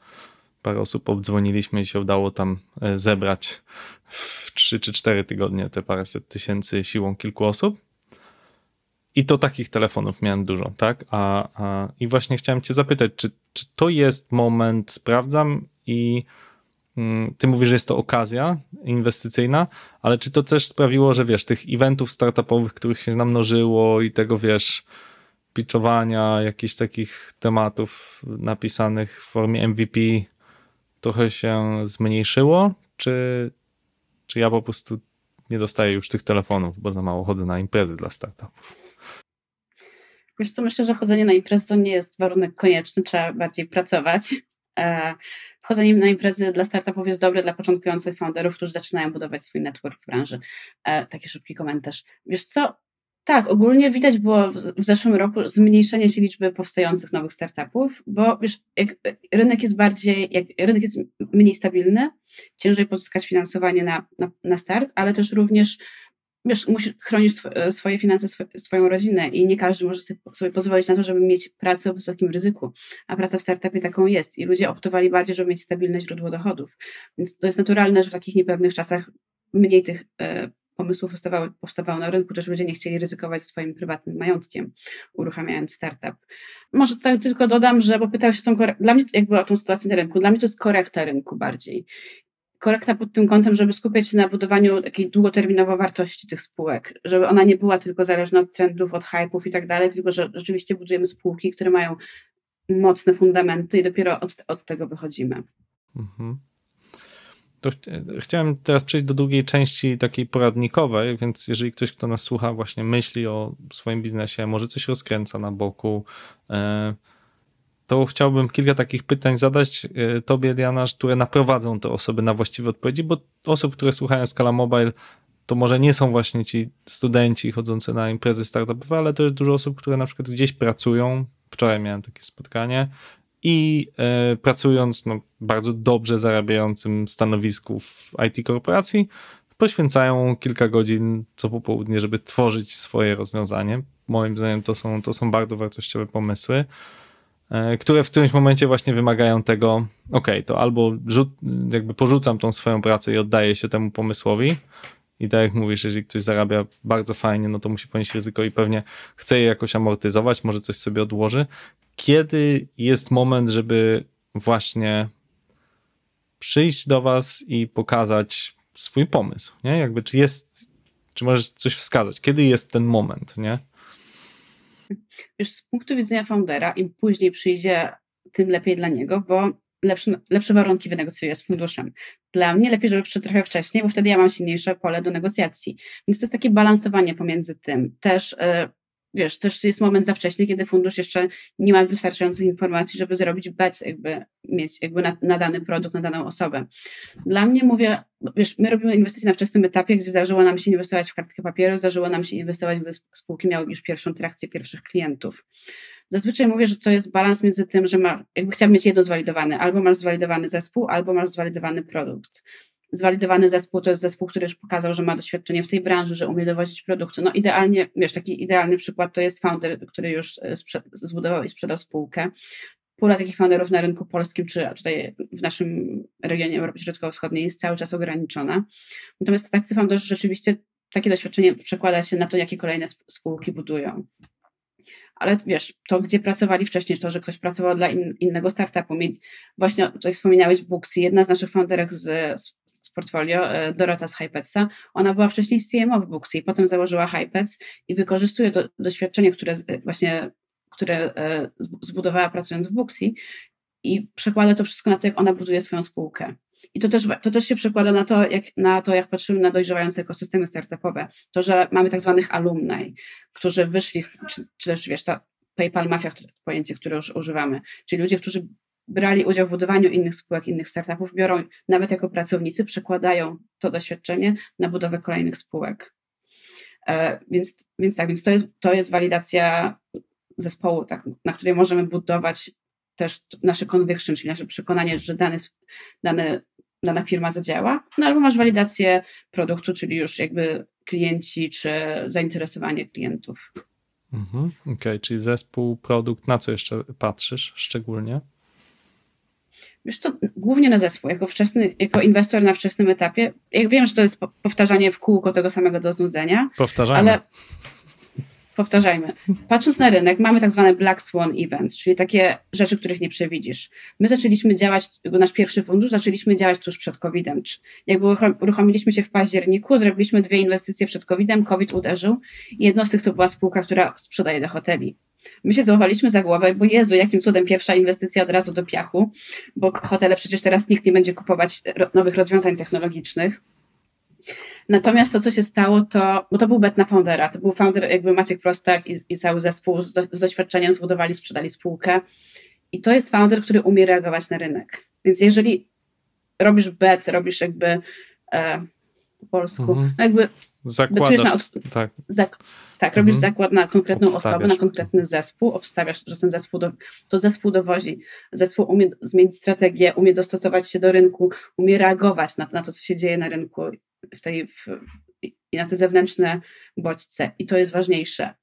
parę osób obdzwoniliśmy i się udało tam e, zebrać w 3 czy 4 tygodnie te paręset tysięcy siłą kilku osób. I to takich telefonów miałem dużo, tak? A, a, I właśnie chciałem Cię zapytać, czy, czy to jest moment, sprawdzam i mm, ty mówisz, że jest to okazja inwestycyjna, ale czy to też sprawiło, że wiesz, tych eventów startupowych, których się namnożyło i tego, wiesz, pitchowania, jakichś takich tematów napisanych w formie MVP trochę się zmniejszyło, czy, czy ja po prostu nie dostaję już tych telefonów, bo za mało chodzę na imprezy dla startupów? Wiesz co, myślę, że chodzenie na imprezy to nie jest warunek konieczny, trzeba bardziej pracować. E, chodzenie na imprezy dla startupów jest dobre dla początkujących founderów, którzy zaczynają budować swój network w branży. E, taki szybki komentarz. Wiesz co, tak, ogólnie widać było w zeszłym roku zmniejszenie się liczby powstających nowych startupów, bo wiesz, rynek jest bardziej, rynek jest mniej stabilny, ciężej pozyskać finansowanie na, na, na start, ale też również wiesz, musisz chronić sw swoje finanse, sw swoją rodzinę i nie każdy może sobie pozwolić na to, żeby mieć pracę o wysokim ryzyku, a praca w startupie taką jest i ludzie optowali bardziej, żeby mieć stabilne źródło dochodów. Więc to jest naturalne, że w takich niepewnych czasach mniej tych e, pomysłów powstawało, powstawało na rynku, też ludzie nie chcieli ryzykować swoim prywatnym majątkiem, uruchamiając startup. Może tak tylko dodam, że bo pytał się tą, dla mnie jakby o tą sytuację na rynku, dla mnie to jest korekta rynku bardziej. Korekta pod tym kątem, żeby skupiać się na budowaniu takiej długoterminowej wartości tych spółek, żeby ona nie była tylko zależna od trendów, od hype'ów i tak dalej, tylko że rzeczywiście budujemy spółki, które mają mocne fundamenty i dopiero od, od tego wychodzimy. Mhm. Ch chciałem teraz przejść do drugiej części takiej poradnikowej, więc jeżeli ktoś, kto nas słucha, właśnie myśli o swoim biznesie, może coś rozkręca na boku, e, to chciałbym kilka takich pytań zadać e, tobie, Diana, które naprowadzą te osoby na właściwe odpowiedzi, bo osób, które słuchają Scala Mobile, to może nie są właśnie ci studenci chodzący na imprezy startupowe, ale to jest dużo osób, które na przykład gdzieś pracują. Wczoraj miałem takie spotkanie i e, pracując no, bardzo dobrze zarabiającym stanowisku w IT korporacji, poświęcają kilka godzin co popołudnie, żeby tworzyć swoje rozwiązanie. Moim zdaniem to są, to są bardzo wartościowe pomysły, które w którymś momencie właśnie wymagają tego, ok, to albo rzut, jakby porzucam tą swoją pracę i oddaję się temu pomysłowi, i tak jak mówisz, jeżeli ktoś zarabia bardzo fajnie, no to musi ponieść ryzyko i pewnie chce je jakoś amortyzować, może coś sobie odłoży kiedy jest moment, żeby właśnie przyjść do was i pokazać swój pomysł, nie? Jakby, czy jest, czy możesz coś wskazać? Kiedy jest ten moment, nie? Wiesz, z punktu widzenia foundera, im później przyjdzie, tym lepiej dla niego, bo lepsze, lepsze warunki wynegocjuje z funduszem. Dla mnie lepiej, żeby przyszedł trochę wcześniej, bo wtedy ja mam silniejsze pole do negocjacji. Więc to jest takie balansowanie pomiędzy tym. Też yy, wiesz, też jest moment za wcześnie, kiedy fundusz jeszcze nie ma wystarczających informacji, żeby zrobić bet, jakby mieć jakby na, na, dany produkt, na daną osobę. Dla mnie mówię, wiesz, my robimy inwestycje na wczesnym etapie, gdzie zdarzyło nam się inwestować w kartkę papieru, zdarzyło nam się inwestować, gdy spółki miały już pierwszą trakcję pierwszych klientów. Zazwyczaj mówię, że to jest balans między tym, że ma, jakby chciałbym mieć jedno zwalidowane, albo masz zwalidowany zespół, albo masz zwalidowany produkt zwalidowany zespół to jest zespół, który już pokazał, że ma doświadczenie w tej branży, że umie dowozić produkty. No idealnie, wiesz, taki idealny przykład to jest founder, który już e, zbudował i sprzedał spółkę. Pula takich founderów na rynku polskim, czy tutaj w naszym regionie Europy Środkowo-Wschodniej jest cały czas ograniczona. Natomiast tacy founderzy rzeczywiście takie doświadczenie przekłada się na to, jakie kolejne spółki budują ale wiesz, to gdzie pracowali wcześniej, to, że ktoś pracował dla in, innego startupu. Właśnie tutaj wspominałeś Booksy, jedna z naszych founderek z, z portfolio, e, Dorota z Hypetsa, ona była wcześniej CMO w Booksy potem założyła Hypets i wykorzystuje to doświadczenie, które właśnie które e, zbudowała pracując w Booksy i przekłada to wszystko na to, jak ona buduje swoją spółkę. I to też, to też się przekłada na to, jak, na to, jak patrzymy na dojrzewające ekosystemy startupowe. To, że mamy tak zwanych alumni, którzy wyszli, z, czy, czy też wiesz, ta PayPal Mafia, pojęcie, które już używamy, czyli ludzie, którzy brali udział w budowaniu innych spółek, innych startupów, biorą nawet jako pracownicy, przekładają to doświadczenie na budowę kolejnych spółek. E, więc, więc tak, więc to jest, to jest walidacja zespołu, tak, na której możemy budować też nasze conviction, czyli nasze przekonanie, że dany, dany, dana firma zadziała, no albo masz walidację produktu, czyli już jakby klienci czy zainteresowanie klientów. Mhm, Okej, okay, czyli zespół, produkt, na co jeszcze patrzysz szczególnie? Wiesz co, głównie na zespół, jako, wczesny, jako inwestor na wczesnym etapie. Wiem, że to jest powtarzanie w kółko tego samego do znudzenia. Powtarzanie. Ale powtarzajmy. Patrząc na rynek, mamy tak zwane Black Swan Events, czyli takie rzeczy, których nie przewidzisz. My zaczęliśmy działać, nasz pierwszy fundusz zaczęliśmy działać tuż przed COVID-em. Jakby uruchomiliśmy się w październiku, zrobiliśmy dwie inwestycje przed COVID-em, COVID uderzył i jedno z tych to była spółka, która sprzedaje do hoteli. My się złapaliśmy za głowę, bo Jezu, jakim cudem pierwsza inwestycja od razu do piachu, bo hotele przecież teraz nikt nie będzie kupować nowych rozwiązań technologicznych. Natomiast to, co się stało, to, bo to był bet na foundera, to był founder jakby Maciek Prostak i, i cały zespół z, do, z doświadczeniem zbudowali, sprzedali spółkę i to jest founder, który umie reagować na rynek. Więc jeżeli robisz bet, robisz jakby e, po polsku, mhm. no jakby Zakładasz, tak. Zak, tak, robisz mhm. zakład na konkretną Obstawiasz. osobę, na konkretny zespół, obstawiasz, że ten zespół, do, to zespół dowozi. Zespół umie zmienić strategię, umie dostosować się do rynku, umie reagować na to, na to co się dzieje na rynku w tej, w, i na te zewnętrzne bodźce. I to jest ważniejsze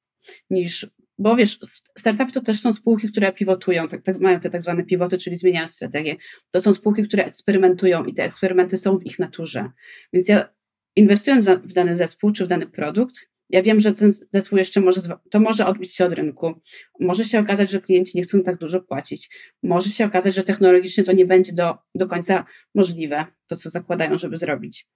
niż, bo wiesz, startupy to też są spółki, które pivotują, tak, tak, mają te tak zwane pivoty, czyli zmieniają strategię. To są spółki, które eksperymentują i te eksperymenty są w ich naturze. Więc ja inwestując w dany zespół czy w dany produkt, ja wiem, że ten zespół jeszcze może, to może odbić się od rynku. Może się okazać, że klienci nie chcą tak dużo płacić. Może się okazać, że technologicznie to nie będzie do, do końca możliwe, to co zakładają, żeby zrobić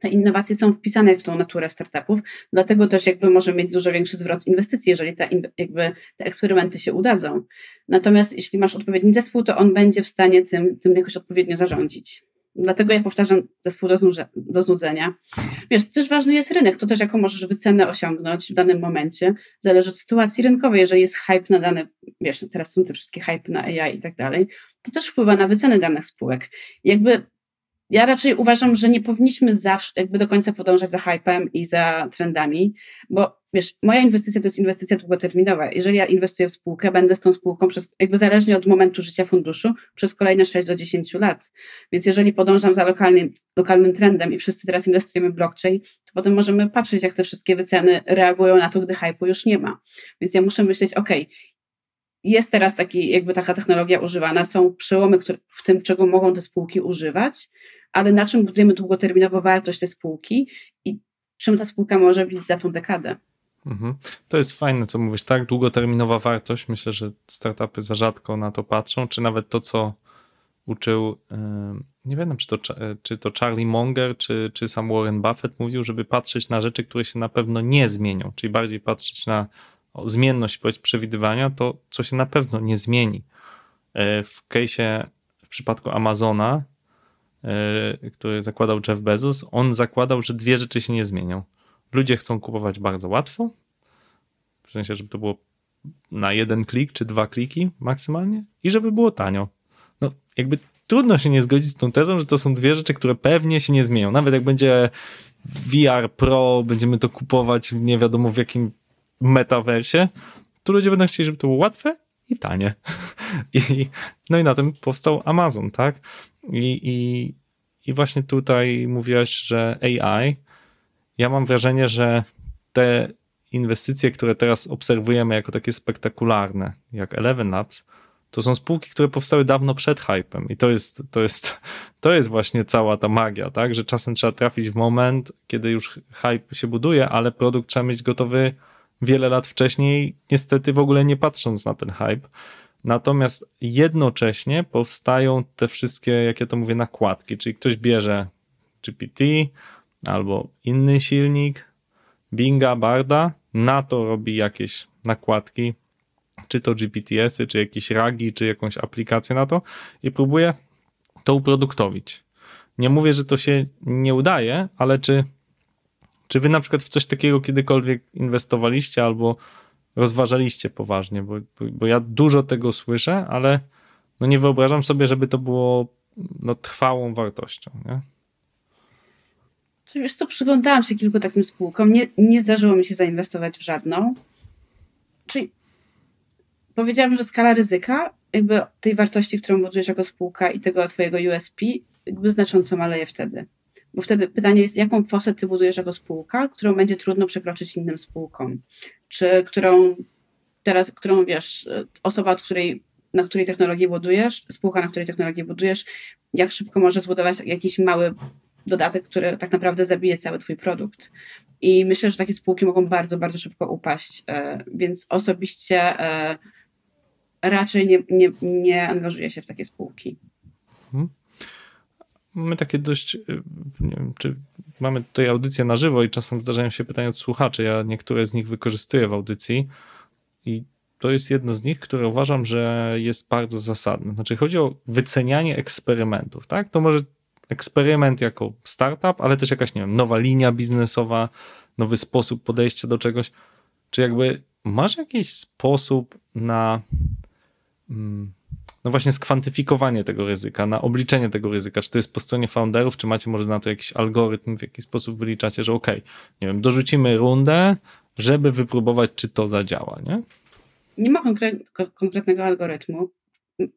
te innowacje są wpisane w tą naturę startupów, dlatego też jakby może mieć dużo większy zwrot z inwestycji, jeżeli te, jakby te eksperymenty się udadzą. Natomiast jeśli masz odpowiedni zespół, to on będzie w stanie tym, tym jakoś odpowiednio zarządzić. Dlatego ja powtarzam zespół do, znudzenia. Wiesz, też ważny jest rynek, to też jaką możesz wycenę osiągnąć w danym momencie, zależy od sytuacji rynkowej. Jeżeli jest hype na dane, wiesz, teraz są te wszystkie hype na AI i tak dalej, to też wpływa na wycenę danych spółek. Jakby ja raczej uważam, że nie powinniśmy zawsze jakby do końca podążać za hypem i za trendami, bo wiesz, moja inwestycja to jest inwestycja długoterminowa. Jeżeli ja inwestuję w spółkę, będę z tą spółką przez, jakby zależnie od momentu życia funduszu, przez kolejne 6 do 10 lat. Więc jeżeli podążam za lokalnym, lokalnym trendem i wszyscy teraz inwestujemy w blockchain, to potem możemy patrzeć, jak te wszystkie wyceny reagują na to, gdy hypu już nie ma. Więc ja muszę myśleć, ok, jest teraz taki, jakby taka technologia używana, są przełomy które, w tym, czego mogą te spółki używać, ale na czym budujemy długoterminowo wartość tej spółki i czym ta spółka może być za tą dekadę. Mhm. To jest fajne, co mówisz, tak? Długoterminowa wartość. Myślę, że startupy za rzadko na to patrzą, czy nawet to, co uczył, nie wiem, czy to, czy to Charlie Munger, czy, czy sam Warren Buffett mówił, żeby patrzeć na rzeczy, które się na pewno nie zmienią, czyli bardziej patrzeć na zmienność przewidywania, to co się na pewno nie zmieni. E, w case'ie, w przypadku Amazona, E, który zakładał Jeff Bezos, on zakładał, że dwie rzeczy się nie zmienią. Ludzie chcą kupować bardzo łatwo, w sensie, żeby to było na jeden klik czy dwa kliki maksymalnie i żeby było tanio. No, jakby trudno się nie zgodzić z tą tezą, że to są dwie rzeczy, które pewnie się nie zmienią. Nawet jak będzie VR Pro, będziemy to kupować nie wiadomo w jakim metaversie, to ludzie będą chcieli, żeby to było łatwe i tanie. I, no i na tym powstał Amazon, tak? I, i, I właśnie tutaj mówiłaś, że AI. Ja mam wrażenie, że te inwestycje, które teraz obserwujemy jako takie spektakularne, jak Eleven Labs, to są spółki, które powstały dawno przed hypem i to jest, to jest, to jest właśnie cała ta magia, tak, że czasem trzeba trafić w moment, kiedy już hype się buduje, ale produkt trzeba mieć gotowy wiele lat wcześniej, niestety w ogóle nie patrząc na ten hype. Natomiast jednocześnie powstają te wszystkie, jak ja to mówię, nakładki, czyli ktoś bierze GPT albo inny silnik, Binga, Barda, na to robi jakieś nakładki, czy to GPTS-y, czy jakieś ragi, czy jakąś aplikację na to i próbuje to uproduktowić. Nie mówię, że to się nie udaje, ale czy, czy wy na przykład w coś takiego kiedykolwiek inwestowaliście albo rozważaliście poważnie, bo, bo ja dużo tego słyszę, ale no nie wyobrażam sobie, żeby to było no, trwałą wartością. Nie? Wiesz co, przyglądałam się kilku takim spółkom. Nie, nie zdarzyło mi się zainwestować w żadną. Czyli powiedziałabym, że skala ryzyka jakby tej wartości, którą budujesz jako spółka i tego twojego USP jakby znacząco maleje wtedy. Bo wtedy pytanie jest, jaką fosę ty budujesz jako spółka, którą będzie trudno przekroczyć innym spółkom czy którą teraz, którą wiesz, osoba, od której, na której technologię budujesz, spółka, na której technologię budujesz, jak szybko może zbudować jakiś mały dodatek, który tak naprawdę zabije cały twój produkt. I myślę, że takie spółki mogą bardzo, bardzo szybko upaść. Więc osobiście raczej nie, nie, nie angażuję się w takie spółki. Mhm. Mamy takie dość, y, nie wiem, czy mamy tutaj audycję na żywo i czasem zdarzają się pytania od słuchaczy. Ja niektóre z nich wykorzystuję w audycji i to jest jedno z nich, które uważam, że jest bardzo zasadne. Znaczy, chodzi o wycenianie eksperymentów, tak? To może eksperyment jako startup, ale też jakaś, nie wiem, nowa linia biznesowa, nowy sposób podejścia do czegoś. Czy jakby masz jakiś sposób na mm, no właśnie skwantyfikowanie tego ryzyka, na obliczenie tego ryzyka, czy to jest po stronie founderów, czy macie może na to jakiś algorytm, w jaki sposób wyliczacie, że ok, nie wiem, dorzucimy rundę, żeby wypróbować, czy to zadziała, nie? Nie ma konkretnego algorytmu.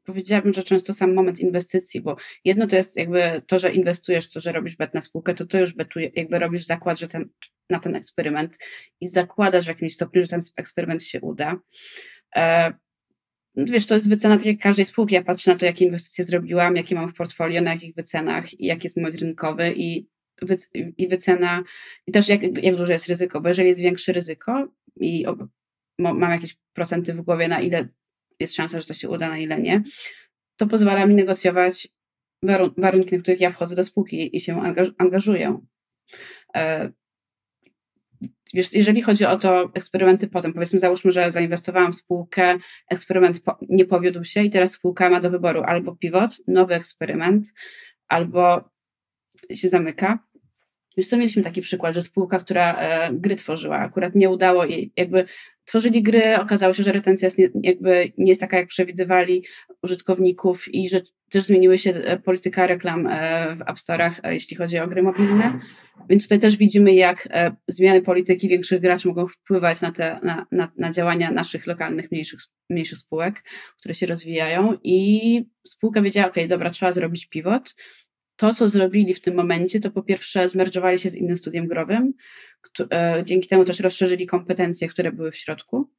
Powiedziałabym, że często sam moment inwestycji, bo jedno to jest jakby to, że inwestujesz, to, że robisz bet na spółkę, to to już betuje, jakby robisz zakład, że ten, na ten eksperyment i zakładasz w jakimś stopniu, że ten eksperyment się uda. E, wiesz, to jest wycena tak jak każdej spółki. Ja patrzę na to, jakie inwestycje zrobiłam, jakie mam w portfolio, na jakich wycenach i jaki jest moment rynkowy i, wy, i wycena, i też jak, jak duże jest ryzyko, bo jeżeli jest większe ryzyko i ob, mam jakieś procenty w głowie, na ile jest szansa, że to się uda, na ile nie, to pozwala mi negocjować warunki, na których ja wchodzę do spółki i się angażuję. Wiesz, jeżeli chodzi o to eksperymenty potem, powiedzmy, załóżmy, że zainwestowałam w spółkę, eksperyment nie powiódł się i teraz spółka ma do wyboru albo pivot, nowy eksperyment, albo się zamyka. Wiesz co, mieliśmy taki przykład, że spółka, która e, gry tworzyła, akurat nie udało jej, jakby tworzyli gry, okazało się, że retencja jest nie, jakby nie jest taka, jak przewidywali użytkowników i że też zmieniły się e, polityka reklam e, w App Store'ach, e, jeśli chodzi o gry mobilne. Więc tutaj też widzimy, jak zmiany polityki większych graczy mogą wpływać na, te, na, na, na działania naszych lokalnych, mniejszych, mniejszych spółek, które się rozwijają. I spółka wiedziała, ok, dobra, trzeba zrobić pivot. To, co zrobili w tym momencie, to po pierwsze zmerdżowali się z innym studiem growym, dzięki temu też rozszerzyli kompetencje, które były w środku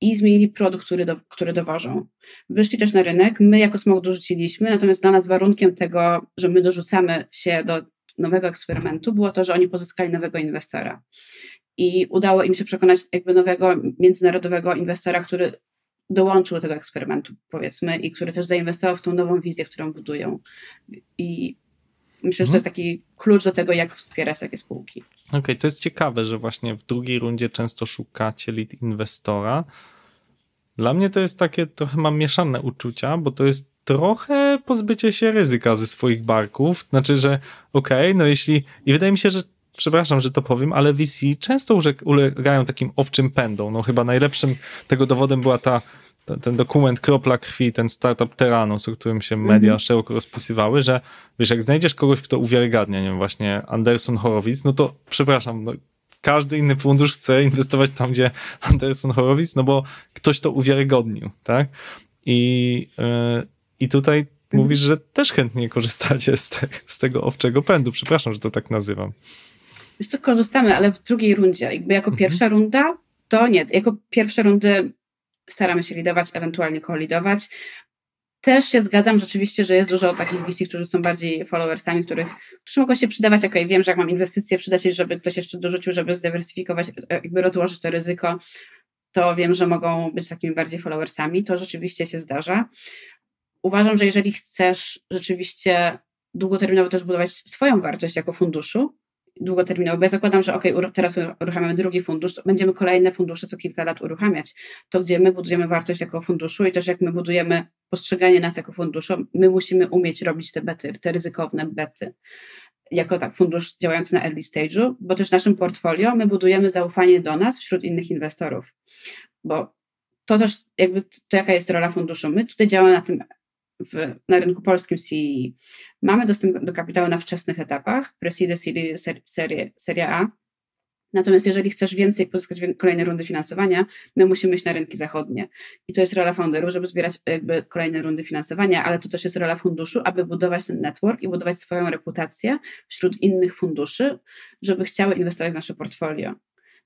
i zmienili produkt, który, do, który dowożą. Wyszli też na rynek, my jako smog dorzuciliśmy, natomiast dla nas warunkiem tego, że my dorzucamy się do nowego eksperymentu, było to, że oni pozyskali nowego inwestora. I udało im się przekonać jakby nowego międzynarodowego inwestora, który dołączył do tego eksperymentu, powiedzmy, i który też zainwestował w tą nową wizję, którą budują. I myślę, że to mhm. jest taki klucz do tego, jak wspierać takie spółki. Okej, okay, to jest ciekawe, że właśnie w drugiej rundzie często szukacie lead inwestora. Dla mnie to jest takie, trochę mam mieszane uczucia, bo to jest trochę pozbycie się ryzyka ze swoich barków. Znaczy, że okej, okay, no jeśli. I wydaje mi się, że przepraszam, że to powiem, ale VC często ulegają takim owczym pędom. No chyba najlepszym tego dowodem była ta ten, dokument Kropla Krwi, ten startup Terranos, o którym się media mm -hmm. szeroko rozpisywały, że wiesz, jak znajdziesz kogoś, kto uwiarygadnia, nie wiem, właśnie Anderson Horowitz, no to przepraszam, no, każdy inny fundusz chce inwestować tam, gdzie Anderson Horowitz, no bo ktoś to uwiarygodnił, tak? I, yy, i tutaj -hmm. mówisz, że też chętnie korzystacie z, te, z tego owczego pędu. Przepraszam, że to tak nazywam. Wiesz co, korzystamy, ale w drugiej rundzie. Jakby jako mhm. pierwsza runda, to nie. Jako pierwsze rundy staramy się lidować, ewentualnie kolidować. Też się zgadzam rzeczywiście, że jest dużo takich VC, którzy są bardziej followersami, których, którzy mogą się przydawać. Ok, wiem, że jak mam inwestycje, przyda się, żeby ktoś jeszcze dorzucił, żeby zdywersyfikować, jakby rozłożyć to ryzyko, to wiem, że mogą być takimi bardziej followersami. To rzeczywiście się zdarza. Uważam, że jeżeli chcesz rzeczywiście długoterminowo też budować swoją wartość jako funduszu, długoterminowy, bo ja zakładam, że ok, teraz uruchamiamy drugi fundusz, będziemy kolejne fundusze co kilka lat uruchamiać. To, gdzie my budujemy wartość jako funduszu i też jak my budujemy postrzeganie nas jako funduszu, my musimy umieć robić te bety, te ryzykowne bety jako tak fundusz działający na early stage'u, bo też naszym portfolio my budujemy zaufanie do nas wśród innych inwestorów, bo to też jakby to jaka jest rola funduszu. My tutaj działamy na tym w, na rynku polskim CEE. Mamy dostęp do kapitału na wczesnych etapach, pre-seed, seed, serie, seria A. Natomiast jeżeli chcesz więcej, pozyskać kolejne rundy finansowania, my musimy iść na rynki zachodnie. I to jest rola founderów, żeby zbierać jakby kolejne rundy finansowania, ale to też jest rola funduszu, aby budować ten network i budować swoją reputację wśród innych funduszy, żeby chciały inwestować w nasze portfolio.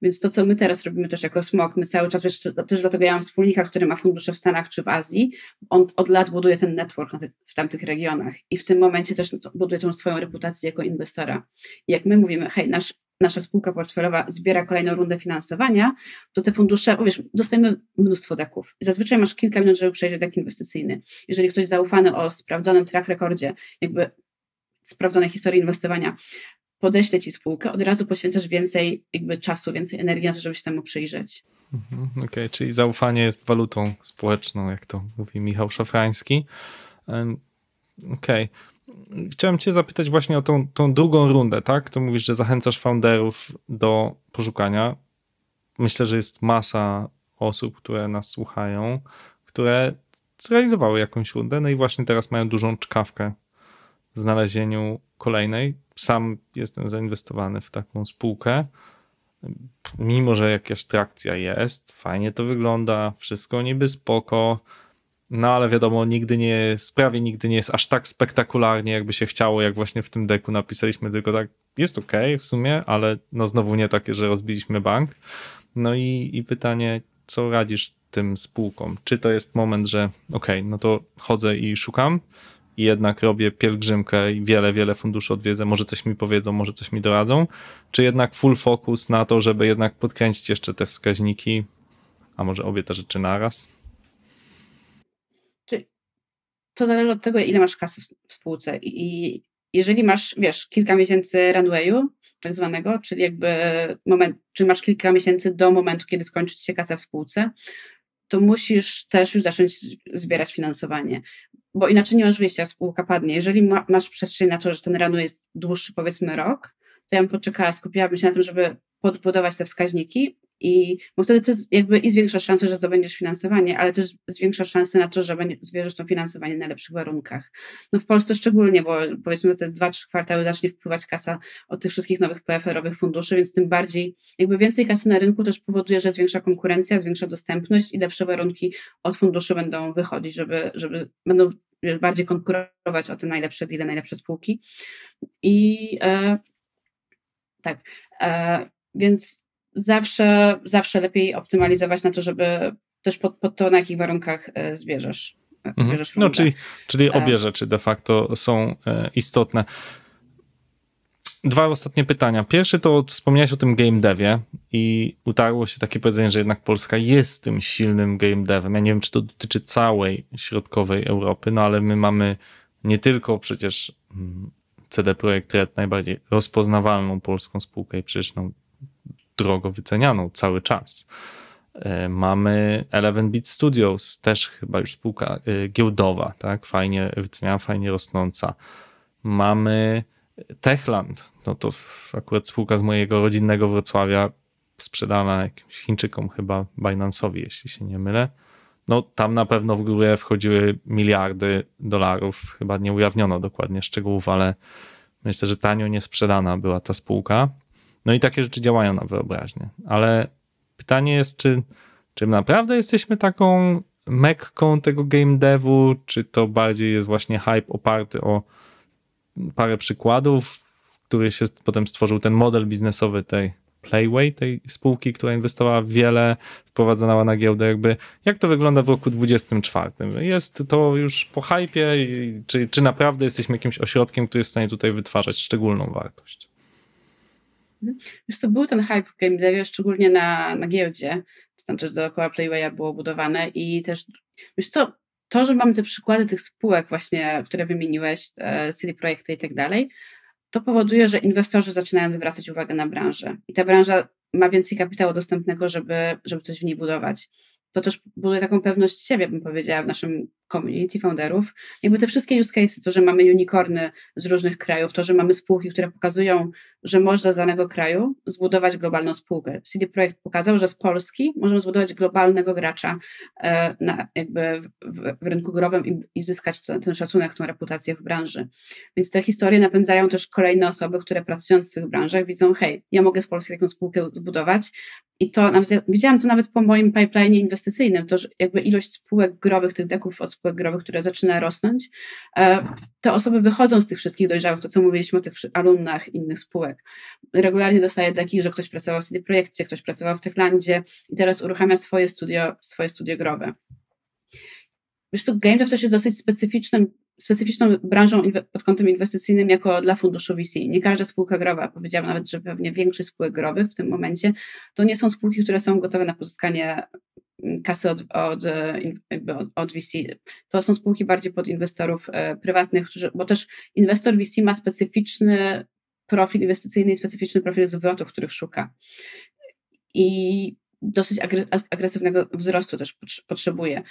Więc to, co my teraz robimy też jako smog, my cały czas, wiesz, też dlatego ja mam wspólnika, który ma fundusze w Stanach czy w Azji, on od lat buduje ten network w tamtych regionach i w tym momencie też buduje tą swoją reputację jako inwestora. I jak my mówimy, hej, nasz, nasza spółka portfelowa zbiera kolejną rundę finansowania, to te fundusze, bo wiesz, dostajemy mnóstwo deków. Zazwyczaj masz kilka minut, żeby przejść dek inwestycyjny. Jeżeli ktoś zaufany o sprawdzonym track rekordzie, jakby sprawdzonej historii inwestowania, podeślę ci spółkę, od razu poświęcasz więcej jakby czasu, więcej energii na to, żeby się temu przyjrzeć. Mhm, Okej, okay, czyli zaufanie jest walutą społeczną, jak to mówi Michał Szafrański. Okej. Okay. Chciałem cię zapytać właśnie o tą, tą drugą rundę, tak? To mówisz, że zachęcasz founderów do poszukania. Myślę, że jest masa osób, które nas słuchają, które zrealizowały jakąś rundę, no i właśnie teraz mają dużą czkawkę w znalezieniu kolejnej. Sam jestem zainwestowany w taką spółkę. Mimo, że jakaś trakcja jest, fajnie to wygląda, wszystko niby spoko, no ale wiadomo, nigdy nie jest, prawie nigdy nie jest aż tak spektakularnie, jakby się chciało, jak właśnie w tym deku napisaliśmy, tylko tak jest ok w sumie, ale no znowu nie takie, że rozbiliśmy bank. No i, i pytanie, co radzisz tym spółkom? Czy to jest moment, że ok, no to chodzę i szukam i jednak robię pielgrzymkę i wiele, wiele funduszy odwiedzę, może coś mi powiedzą, może coś mi doradzą, czy jednak full focus na to, żeby jednak podkręcić jeszcze te wskaźniki, a może obie te rzeczy naraz? to zależy od tego, ile masz kasy w spółce. I jeżeli masz, wiesz, kilka miesięcy runwayu, tak zwanego, czyli jakby moment, czy masz kilka miesięcy do momentu, kiedy skończy się kasa w spółce, to musisz też już zacząć zbierać finansowanie, bo inaczej nie masz wyjścia, spółka padnie. Jeżeli ma, masz przestrzeń na to, że ten runway jest dłuższy, powiedzmy rok, to ja bym poczekała, skupiłabym się na tym, żeby podbudować te wskaźniki i bo wtedy to jakby i zwiększasz szansę, że zdobędziesz finansowanie, ale też zwiększasz szansę na to, że zbierzesz to finansowanie na lepszych warunkach. No w Polsce szczególnie, bo powiedzmy za te 2-3 kwartały zacznie wpływać kasa od tych wszystkich nowych PFR-owych funduszy, więc tym bardziej jakby więcej kasy na rynku też powoduje, że zwiększa konkurencja, zwiększa dostępność i lepsze warunki od funduszy będą wychodzić, żeby, żeby będą bardziej konkurować o te najlepsze deale, najlepsze spółki. I e, tak, e, więc zawsze, zawsze lepiej optymalizować na to, żeby też pod, pod to, na jakich warunkach e, zbierzesz. E, mhm. zbierzesz no, czyli, czyli obie rzeczy de facto są istotne. Dwa ostatnie pytania. Pierwszy to wspomniałeś o tym game devie i utarło się takie powiedzenie, że jednak Polska jest tym silnym game devem. Ja nie wiem, czy to dotyczy całej środkowej Europy, no ale my mamy nie tylko przecież mm, CD Projekt Red, najbardziej rozpoznawalną polską spółkę i przecież no, drogo wycenianą cały czas. E, mamy Eleven Beat Studios, też chyba już spółka e, giełdowa, tak? Fajnie wyceniana, fajnie rosnąca. Mamy Techland, no to akurat spółka z mojego rodzinnego Wrocławia, sprzedana jakimś Chińczykom chyba, Binance'owi, jeśli się nie mylę. No tam na pewno w górę wchodziły miliardy dolarów, chyba nie ujawniono dokładnie szczegółów, ale myślę, że tanio niesprzedana była ta spółka. No i takie rzeczy działają na wyobraźnię. Ale pytanie jest, czy, czy naprawdę jesteśmy taką mekką tego game devu, czy to bardziej jest właśnie hype oparty o parę przykładów, w których się potem stworzył ten model biznesowy tej Playway, tej spółki, która inwestowała wiele, wprowadzała na giełdę jakby. Jak to wygląda w roku 2024? Jest to już po hypie, czy, czy naprawdę jesteśmy jakimś ośrodkiem, który jest w stanie tutaj wytwarzać szczególną wartość? Wiesz co, był ten hype w game devie, szczególnie na, na giełdzie, tam też dookoła Playwaya było budowane i też, wiesz co, to, że mamy te przykłady tych spółek właśnie, które wymieniłeś, CD Projekty i tak dalej, to powoduje, że inwestorzy zaczynają zwracać uwagę na branżę i ta branża ma więcej kapitału dostępnego, żeby, żeby coś w niej budować. To też buduje taką pewność siebie, bym powiedziała, w naszym community founderów. Jakby te wszystkie use cases, to, że mamy unicorny z różnych krajów, to, że mamy spółki, które pokazują, że można z danego kraju zbudować globalną spółkę. CD Projekt pokazał, że z Polski możemy zbudować globalnego gracza e, na, jakby w, w rynku growym i, i zyskać to, ten szacunek, tą reputację w branży. Więc te historie napędzają też kolejne osoby, które pracując w tych branżach widzą, hej, ja mogę z Polski taką spółkę zbudować i to nawet, widziałam to nawet po moim pipeline inwestycyjnym, to że jakby ilość spółek growych, tych deków od spółek growych, które zaczyna rosnąć, e, te osoby wychodzą z tych wszystkich dojrzałych, to co mówiliśmy o tych alumnach innych spółek. Regularnie dostaje taki, że ktoś pracował w CD Projekcie, ktoś pracował w Techlandzie i teraz uruchamia swoje studio, swoje studio growe. Wiesz co, game dev też jest dosyć specyficznym specyficzną branżą pod kątem inwestycyjnym jako dla funduszu VC. Nie każda spółka growa, powiedziałam nawet, że pewnie większość spółek growych w tym momencie, to nie są spółki, które są gotowe na pozyskanie kasy od, od, jakby od, od VC. To są spółki bardziej pod inwestorów e, prywatnych, którzy, bo też inwestor VC ma specyficzny profil inwestycyjny i specyficzny profil zwrotów, których szuka. I dosyć agresywnego wzrostu też potrzebuje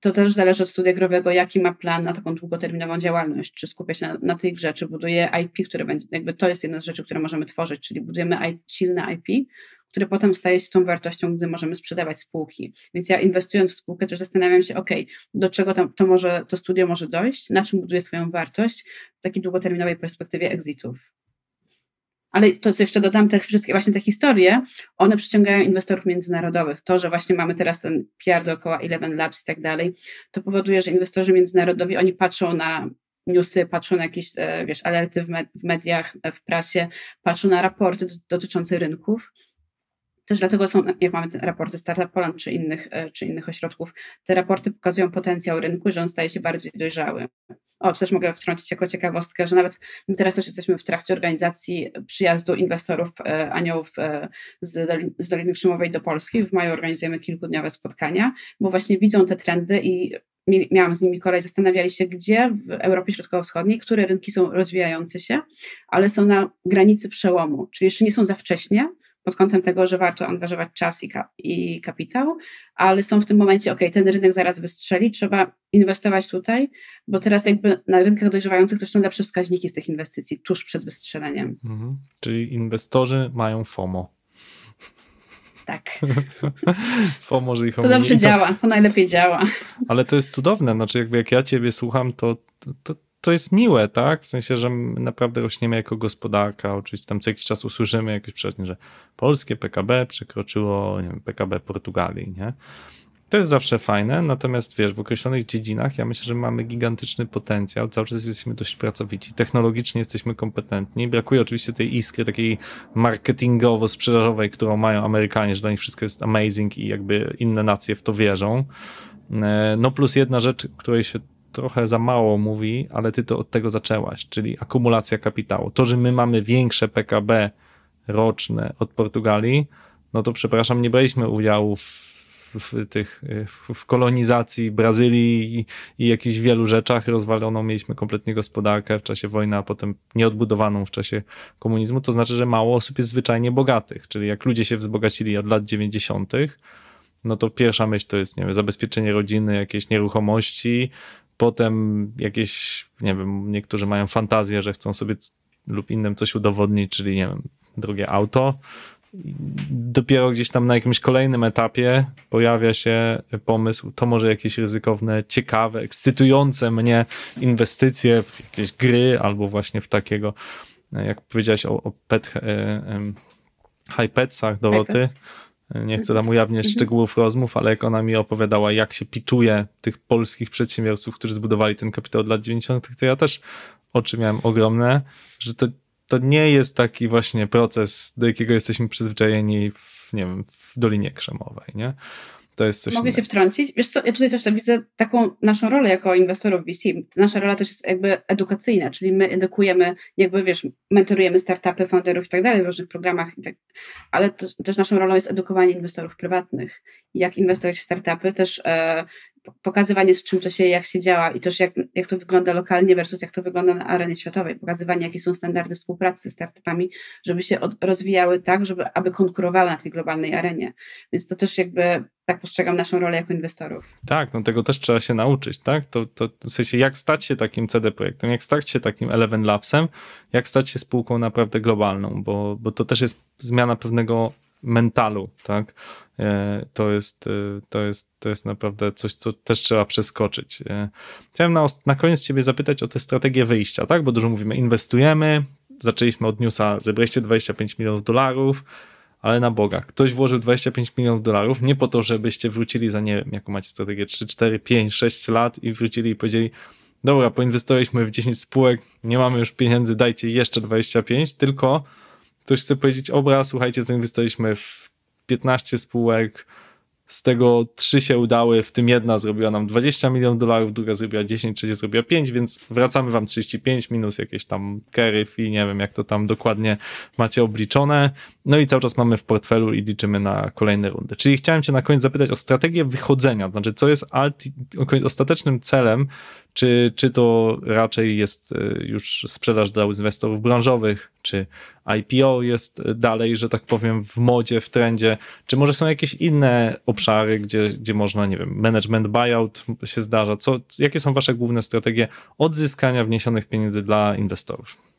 to też zależy od studia growego, jaki ma plan na taką długoterminową działalność, czy skupia się na, na tej grze, czy buduje IP, które będzie, jakby to jest jedna z rzeczy, które możemy tworzyć, czyli budujemy IP, silne IP, które potem staje się tą wartością, gdy możemy sprzedawać spółki. Więc ja inwestując w spółkę też zastanawiam się, ok, do czego tam, to może, to studio może dojść, na czym buduje swoją wartość w takiej długoterminowej perspektywie exitów. Ale to, co jeszcze dodam, te wszystkie właśnie te historie, one przyciągają inwestorów międzynarodowych. To, że właśnie mamy teraz ten PR dookoła Eleven Labs i tak dalej, to powoduje, że inwestorzy międzynarodowi, oni patrzą na newsy, patrzą na jakieś, e, wiesz, alerty w, med w mediach, w prasie, patrzą na raporty dotyczące rynków. Też dlatego są, jak mamy te raporty Startup Poland czy innych, e, czy innych ośrodków, te raporty pokazują potencjał rynku, że on staje się bardziej dojrzały. O, też mogę wtrącić jako ciekawostkę, że nawet teraz też jesteśmy w trakcie organizacji przyjazdu inwestorów e, aniołów e, z, Dolin, z Doliny Krzymowej do Polski. W maju organizujemy kilkudniowe spotkania, bo właśnie widzą te trendy i miałam z nimi kolej, zastanawiali się, gdzie w Europie Środkowo-Wschodniej, które rynki są rozwijające się, ale są na granicy przełomu, czyli jeszcze nie są za wcześnie, pod kątem tego, że warto angażować czas i, i kapitał, ale są w tym momencie, ok, ten rynek zaraz wystrzeli, trzeba inwestować tutaj, bo teraz jakby na rynkach dojrzewających to są lepsze wskaźniki z tych inwestycji tuż przed wystrzeleniem. Mhm. Czyli inwestorzy mają FOMO. Tak. FOMO, że ich To dobrze to... działa, to najlepiej działa. Ale to jest cudowne, znaczy jakby jak ja ciebie słucham, to, to, to jest miłe, tak? W sensie, że naprawdę rośniemy jako gospodarka. Oczywiście tam co jakiś czas usłyszymy jakieś przeciwnie, że polskie PKB przekroczyło wiem, PKB Portugalii, nie? To jest zawsze fajne, natomiast wiesz, w określonych dziedzinach ja myślę, że mamy gigantyczny potencjał, cały czas jesteśmy dość pracowici, technologicznie jesteśmy kompetentni, brakuje oczywiście tej iskry takiej marketingowo-sprzedażowej, którą mają Amerykanie, że dla nich wszystko jest amazing i jakby inne nacje w to wierzą. E, no plus jedna rzecz, której się trochę za mało mówi, ale ty to od tego zaczęłaś, czyli akumulacja kapitału. To, że my mamy większe PKB roczne od Portugalii, no to przepraszam, nie braliśmy udziału w, w tych, w, kolonizacji Brazylii i, i jakichś wielu rzeczach. Rozwaloną mieliśmy kompletnie gospodarkę w czasie wojny, a potem nieodbudowaną w czasie komunizmu. To znaczy, że mało osób jest zwyczajnie bogatych, czyli jak ludzie się wzbogacili od lat 90., no to pierwsza myśl to jest, nie wiem, zabezpieczenie rodziny, jakieś nieruchomości, potem jakieś, nie wiem, niektórzy mają fantazję, że chcą sobie lub innym coś udowodnić, czyli nie wiem, drugie auto. Dopiero gdzieś tam na jakimś kolejnym etapie pojawia się pomysł, to może jakieś ryzykowne, ciekawe, ekscytujące mnie inwestycje w jakieś gry albo właśnie w takiego, jak powiedziałeś o, o pet, e, e, high petsach Doroty, nie chcę tam ujawniać mhm. szczegółów rozmów, ale jak ona mi opowiadała, jak się piczuje tych polskich przedsiębiorców, którzy zbudowali ten kapitał od lat 90., to ja też oczy miałem ogromne, że to, to nie jest taki właśnie proces, do jakiego jesteśmy przyzwyczajeni w, nie wiem, w Dolinie Krzemowej, nie? To jest coś Mogę innego. się wtrącić? Wiesz co, ja tutaj też widzę taką naszą rolę jako inwestorów VC. Nasza rola też jest jakby edukacyjna, czyli my edukujemy, jakby wiesz, mentorujemy startupy, founderów i tak dalej w różnych programach, tak, ale to, też naszą rolą jest edukowanie inwestorów prywatnych. Jak inwestować w startupy, też e, pokazywanie z czym to się, jak się działa i też jak, jak to wygląda lokalnie versus jak to wygląda na arenie światowej, pokazywanie jakie są standardy współpracy ze startupami, żeby się od, rozwijały tak, żeby aby konkurowały na tej globalnej arenie. Więc to też jakby tak postrzegam naszą rolę jako inwestorów. Tak, no tego też trzeba się nauczyć, tak? To, to w sensie jak stać się takim CD projektem, jak stać się takim Eleven Labsem, jak stać się spółką naprawdę globalną, bo, bo to też jest zmiana pewnego mentalu, tak? E, to jest, e, to jest, to jest naprawdę coś, co też trzeba przeskoczyć. Chciałem na, na koniec ciebie zapytać o tę strategię wyjścia, tak? Bo dużo mówimy, inwestujemy, zaczęliśmy od newsa, zebraliście 25 milionów dolarów, ale na Boga, ktoś włożył 25 milionów dolarów nie po to, żebyście wrócili za, nie wiem, jaką macie strategię, 3, 4, 5, 6 lat i wrócili i powiedzieli, dobra, poinwestowaliśmy w 10 spółek, nie mamy już pieniędzy, dajcie jeszcze 25, tylko ktoś chce powiedzieć, obraz, słuchajcie, zainwestowaliśmy w 15 spółek, z tego trzy się udały, w tym jedna zrobiła nam 20 milionów dolarów, druga zrobiła 10, trzecia zrobiła 5, więc wracamy wam 35 minus jakieś tam carry i nie wiem jak to tam dokładnie macie obliczone. No i cały czas mamy w portfelu i liczymy na kolejne rundy. Czyli chciałem cię na koniec zapytać o strategię wychodzenia, znaczy co jest ulti- ostatecznym celem, czy, czy to raczej jest e, już sprzedaż dla inwestorów branżowych, czy IPO jest dalej, że tak powiem, w modzie, w trendzie, czy może są jakieś inne obszary, gdzie, gdzie można, nie wiem, management buyout się zdarza, co, jakie są wasze główne strategie odzyskania wniesionych pieniędzy dla inwestorów?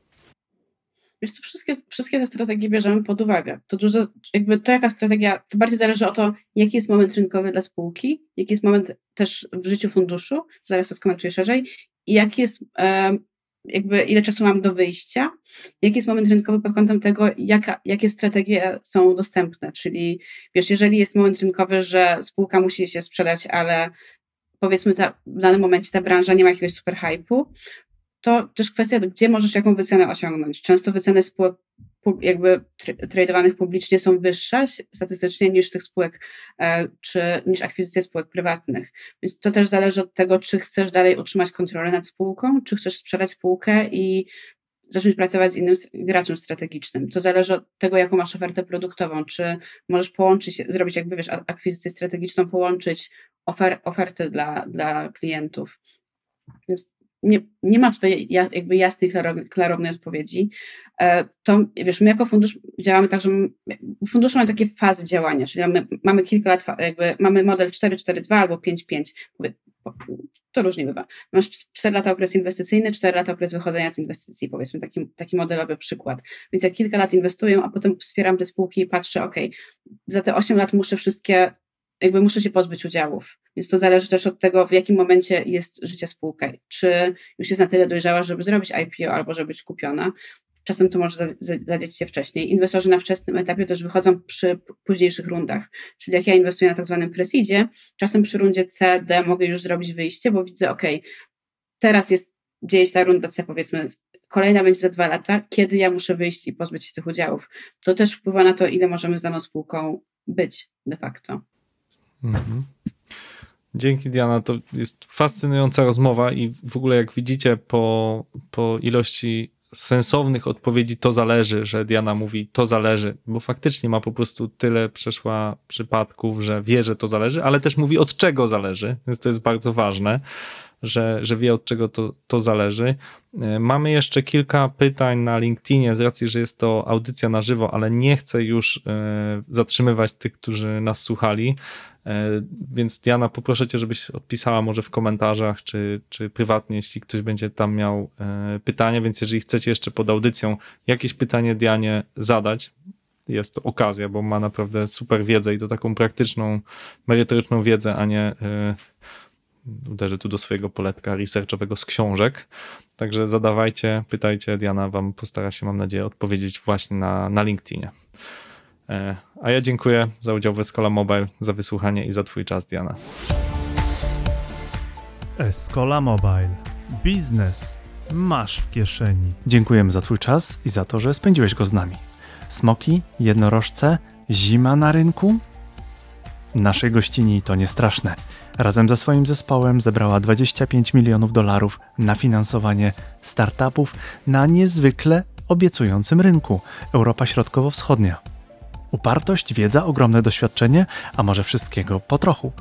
Wiesz co, wszystkie, wszystkie te strategie bierzemy pod uwagę. To dużo, jakby to jaka strategia, to bardziej zależy o to, jaki jest moment rynkowy dla spółki, jaki jest moment też w życiu funduszu, zaraz to skomentuję szerzej, i jaki jest, jakby ile czasu mam do wyjścia, jaki jest moment rynkowy pod kątem tego, jaka, jakie strategie są dostępne, czyli wiesz, jeżeli jest moment rynkowy, że spółka musi się sprzedać, ale powiedzmy ta, w danym momencie ta branża nie ma jakiegoś super hype'u, to też kwestia, gdzie możesz jaką wycenę osiągnąć. Często wyceny spółek jakby tradowanych publicznie są wyższe statystycznie niż tych spółek, e, czy niż akwizycje spółek prywatnych. Więc to też zależy od tego, czy chcesz dalej utrzymać kontrolę nad spółką, czy chcesz sprzedać spółkę i zacząć pracować z innym graczem strategicznym. To zależy od tego, jaką masz ofertę produktową, czy możesz połączyć, zrobić jakby, wiesz, akwizycję strategiczną, połączyć ofer oferty dla, dla klientów. Więc nie, nie ma tutaj jakby jasnej, klarownej odpowiedzi. E, to wiesz, my jako fundusz działamy tak, że fundusze mają takie fazy działania, czyli mamy, mamy kilka lat, jakby mamy model 4-4-2 albo 5-5. To różnie bywa. Masz 4 lata okres inwestycyjny, 4 lata okres wychodzenia z inwestycji, powiedzmy taki, taki modelowy przykład. Więc ja kilka lat inwestuję, a potem wspieram te spółki i patrzę, ok, za te 8 lat muszę wszystkie jakby muszę się pozbyć udziałów. Więc to zależy też od tego, w jakim momencie jest życie spółka. Czy już jest na tyle dojrzała, żeby zrobić IPO albo żeby być kupiona. Czasem to może zadzieć się wcześniej. Inwestorzy na wczesnym etapie też wychodzą przy późniejszych rundach. Czyli jak ja inwestuję na tak zwanym presidzie, czasem przy rundzie C, D mogę już zrobić wyjście, bo widzę, ok, teraz jest, dzieje się ta runda C, powiedzmy, kolejna będzie za dwa lata, kiedy ja muszę wyjść i pozbyć się tych udziałów. To też wpływa na to, ile możemy z daną spółką być de facto. Mhm. Dzięki Diana, to jest fascynująca rozmowa i w ogóle jak widzicie po, po ilości sensownych odpowiedzi to zależy, że Diana mówi to zależy, bo faktycznie ma po prostu tyle przeszła przypadków, że wie, że to zależy, ale też mówi od czego zależy, więc to jest bardzo ważne, że, że wie od czego to, to zależy. E, mamy jeszcze kilka pytań na LinkedInie z racji, że jest to audycja na żywo, ale nie chcę już e, zatrzymywać tych, którzy nas słuchali. E, więc Diana, poproszę cię, żebyś odpisała może w komentarzach, czy, czy prywatnie, jeśli ktoś będzie tam miał e, pytanie, więc jeżeli chcecie jeszcze pod audycją jakieś pytanie Dianie zadać, jest to okazja, bo ma naprawdę super wiedzę i to taką praktyczną, merytoryczną wiedzę, a nie e, uderzę tu do swojego poletka researchowego z książek. Także zadawajcie, pytajcie, Diana wam postara się, mam nadzieję, odpowiedzieć właśnie na, na LinkedInie. A ja dziękuję za udział w Escola Mobile, za wysłuchanie i za Twój czas, Diana. Escola Mobile. Biznes masz w kieszeni. Dziękujemy za Twój czas i za to, że spędziłeś go z nami. Smoki, jednorożce, zima na rynku? Naszej gościni to nie straszne. Razem ze swoim zespołem zebrała 25 milionów dolarów na finansowanie startupów na niezwykle obiecującym rynku Europa Środkowo-Wschodnia. Upartość, wiedza, ogromne doświadczenie, a może wszystkiego po trochu.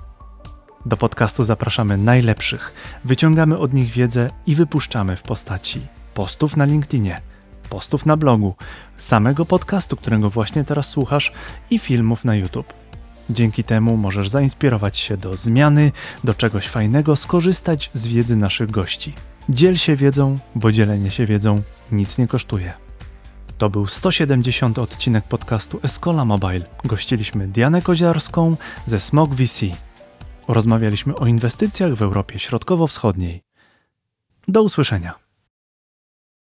Do podcastu zapraszamy najlepszych, wyciągamy od nich wiedzę i wypuszczamy w postaci postów na LinkedInie, postów na blogu, samego podcastu, którego właśnie teraz słuchasz i filmów na YouTube. Dzięki temu możesz zainspirować się do zmiany, do czegoś fajnego, skorzystać z wiedzy naszych gości. Dziel się wiedzą, bo dzielenie się wiedzą nic nie kosztuje. To był 170 odcinek podcastu Escola Mobile. Gościliśmy Dianę Koziarską ze Smog VC. Rozmawialiśmy o inwestycjach w Europie Środkowo-Wschodniej. Do usłyszenia.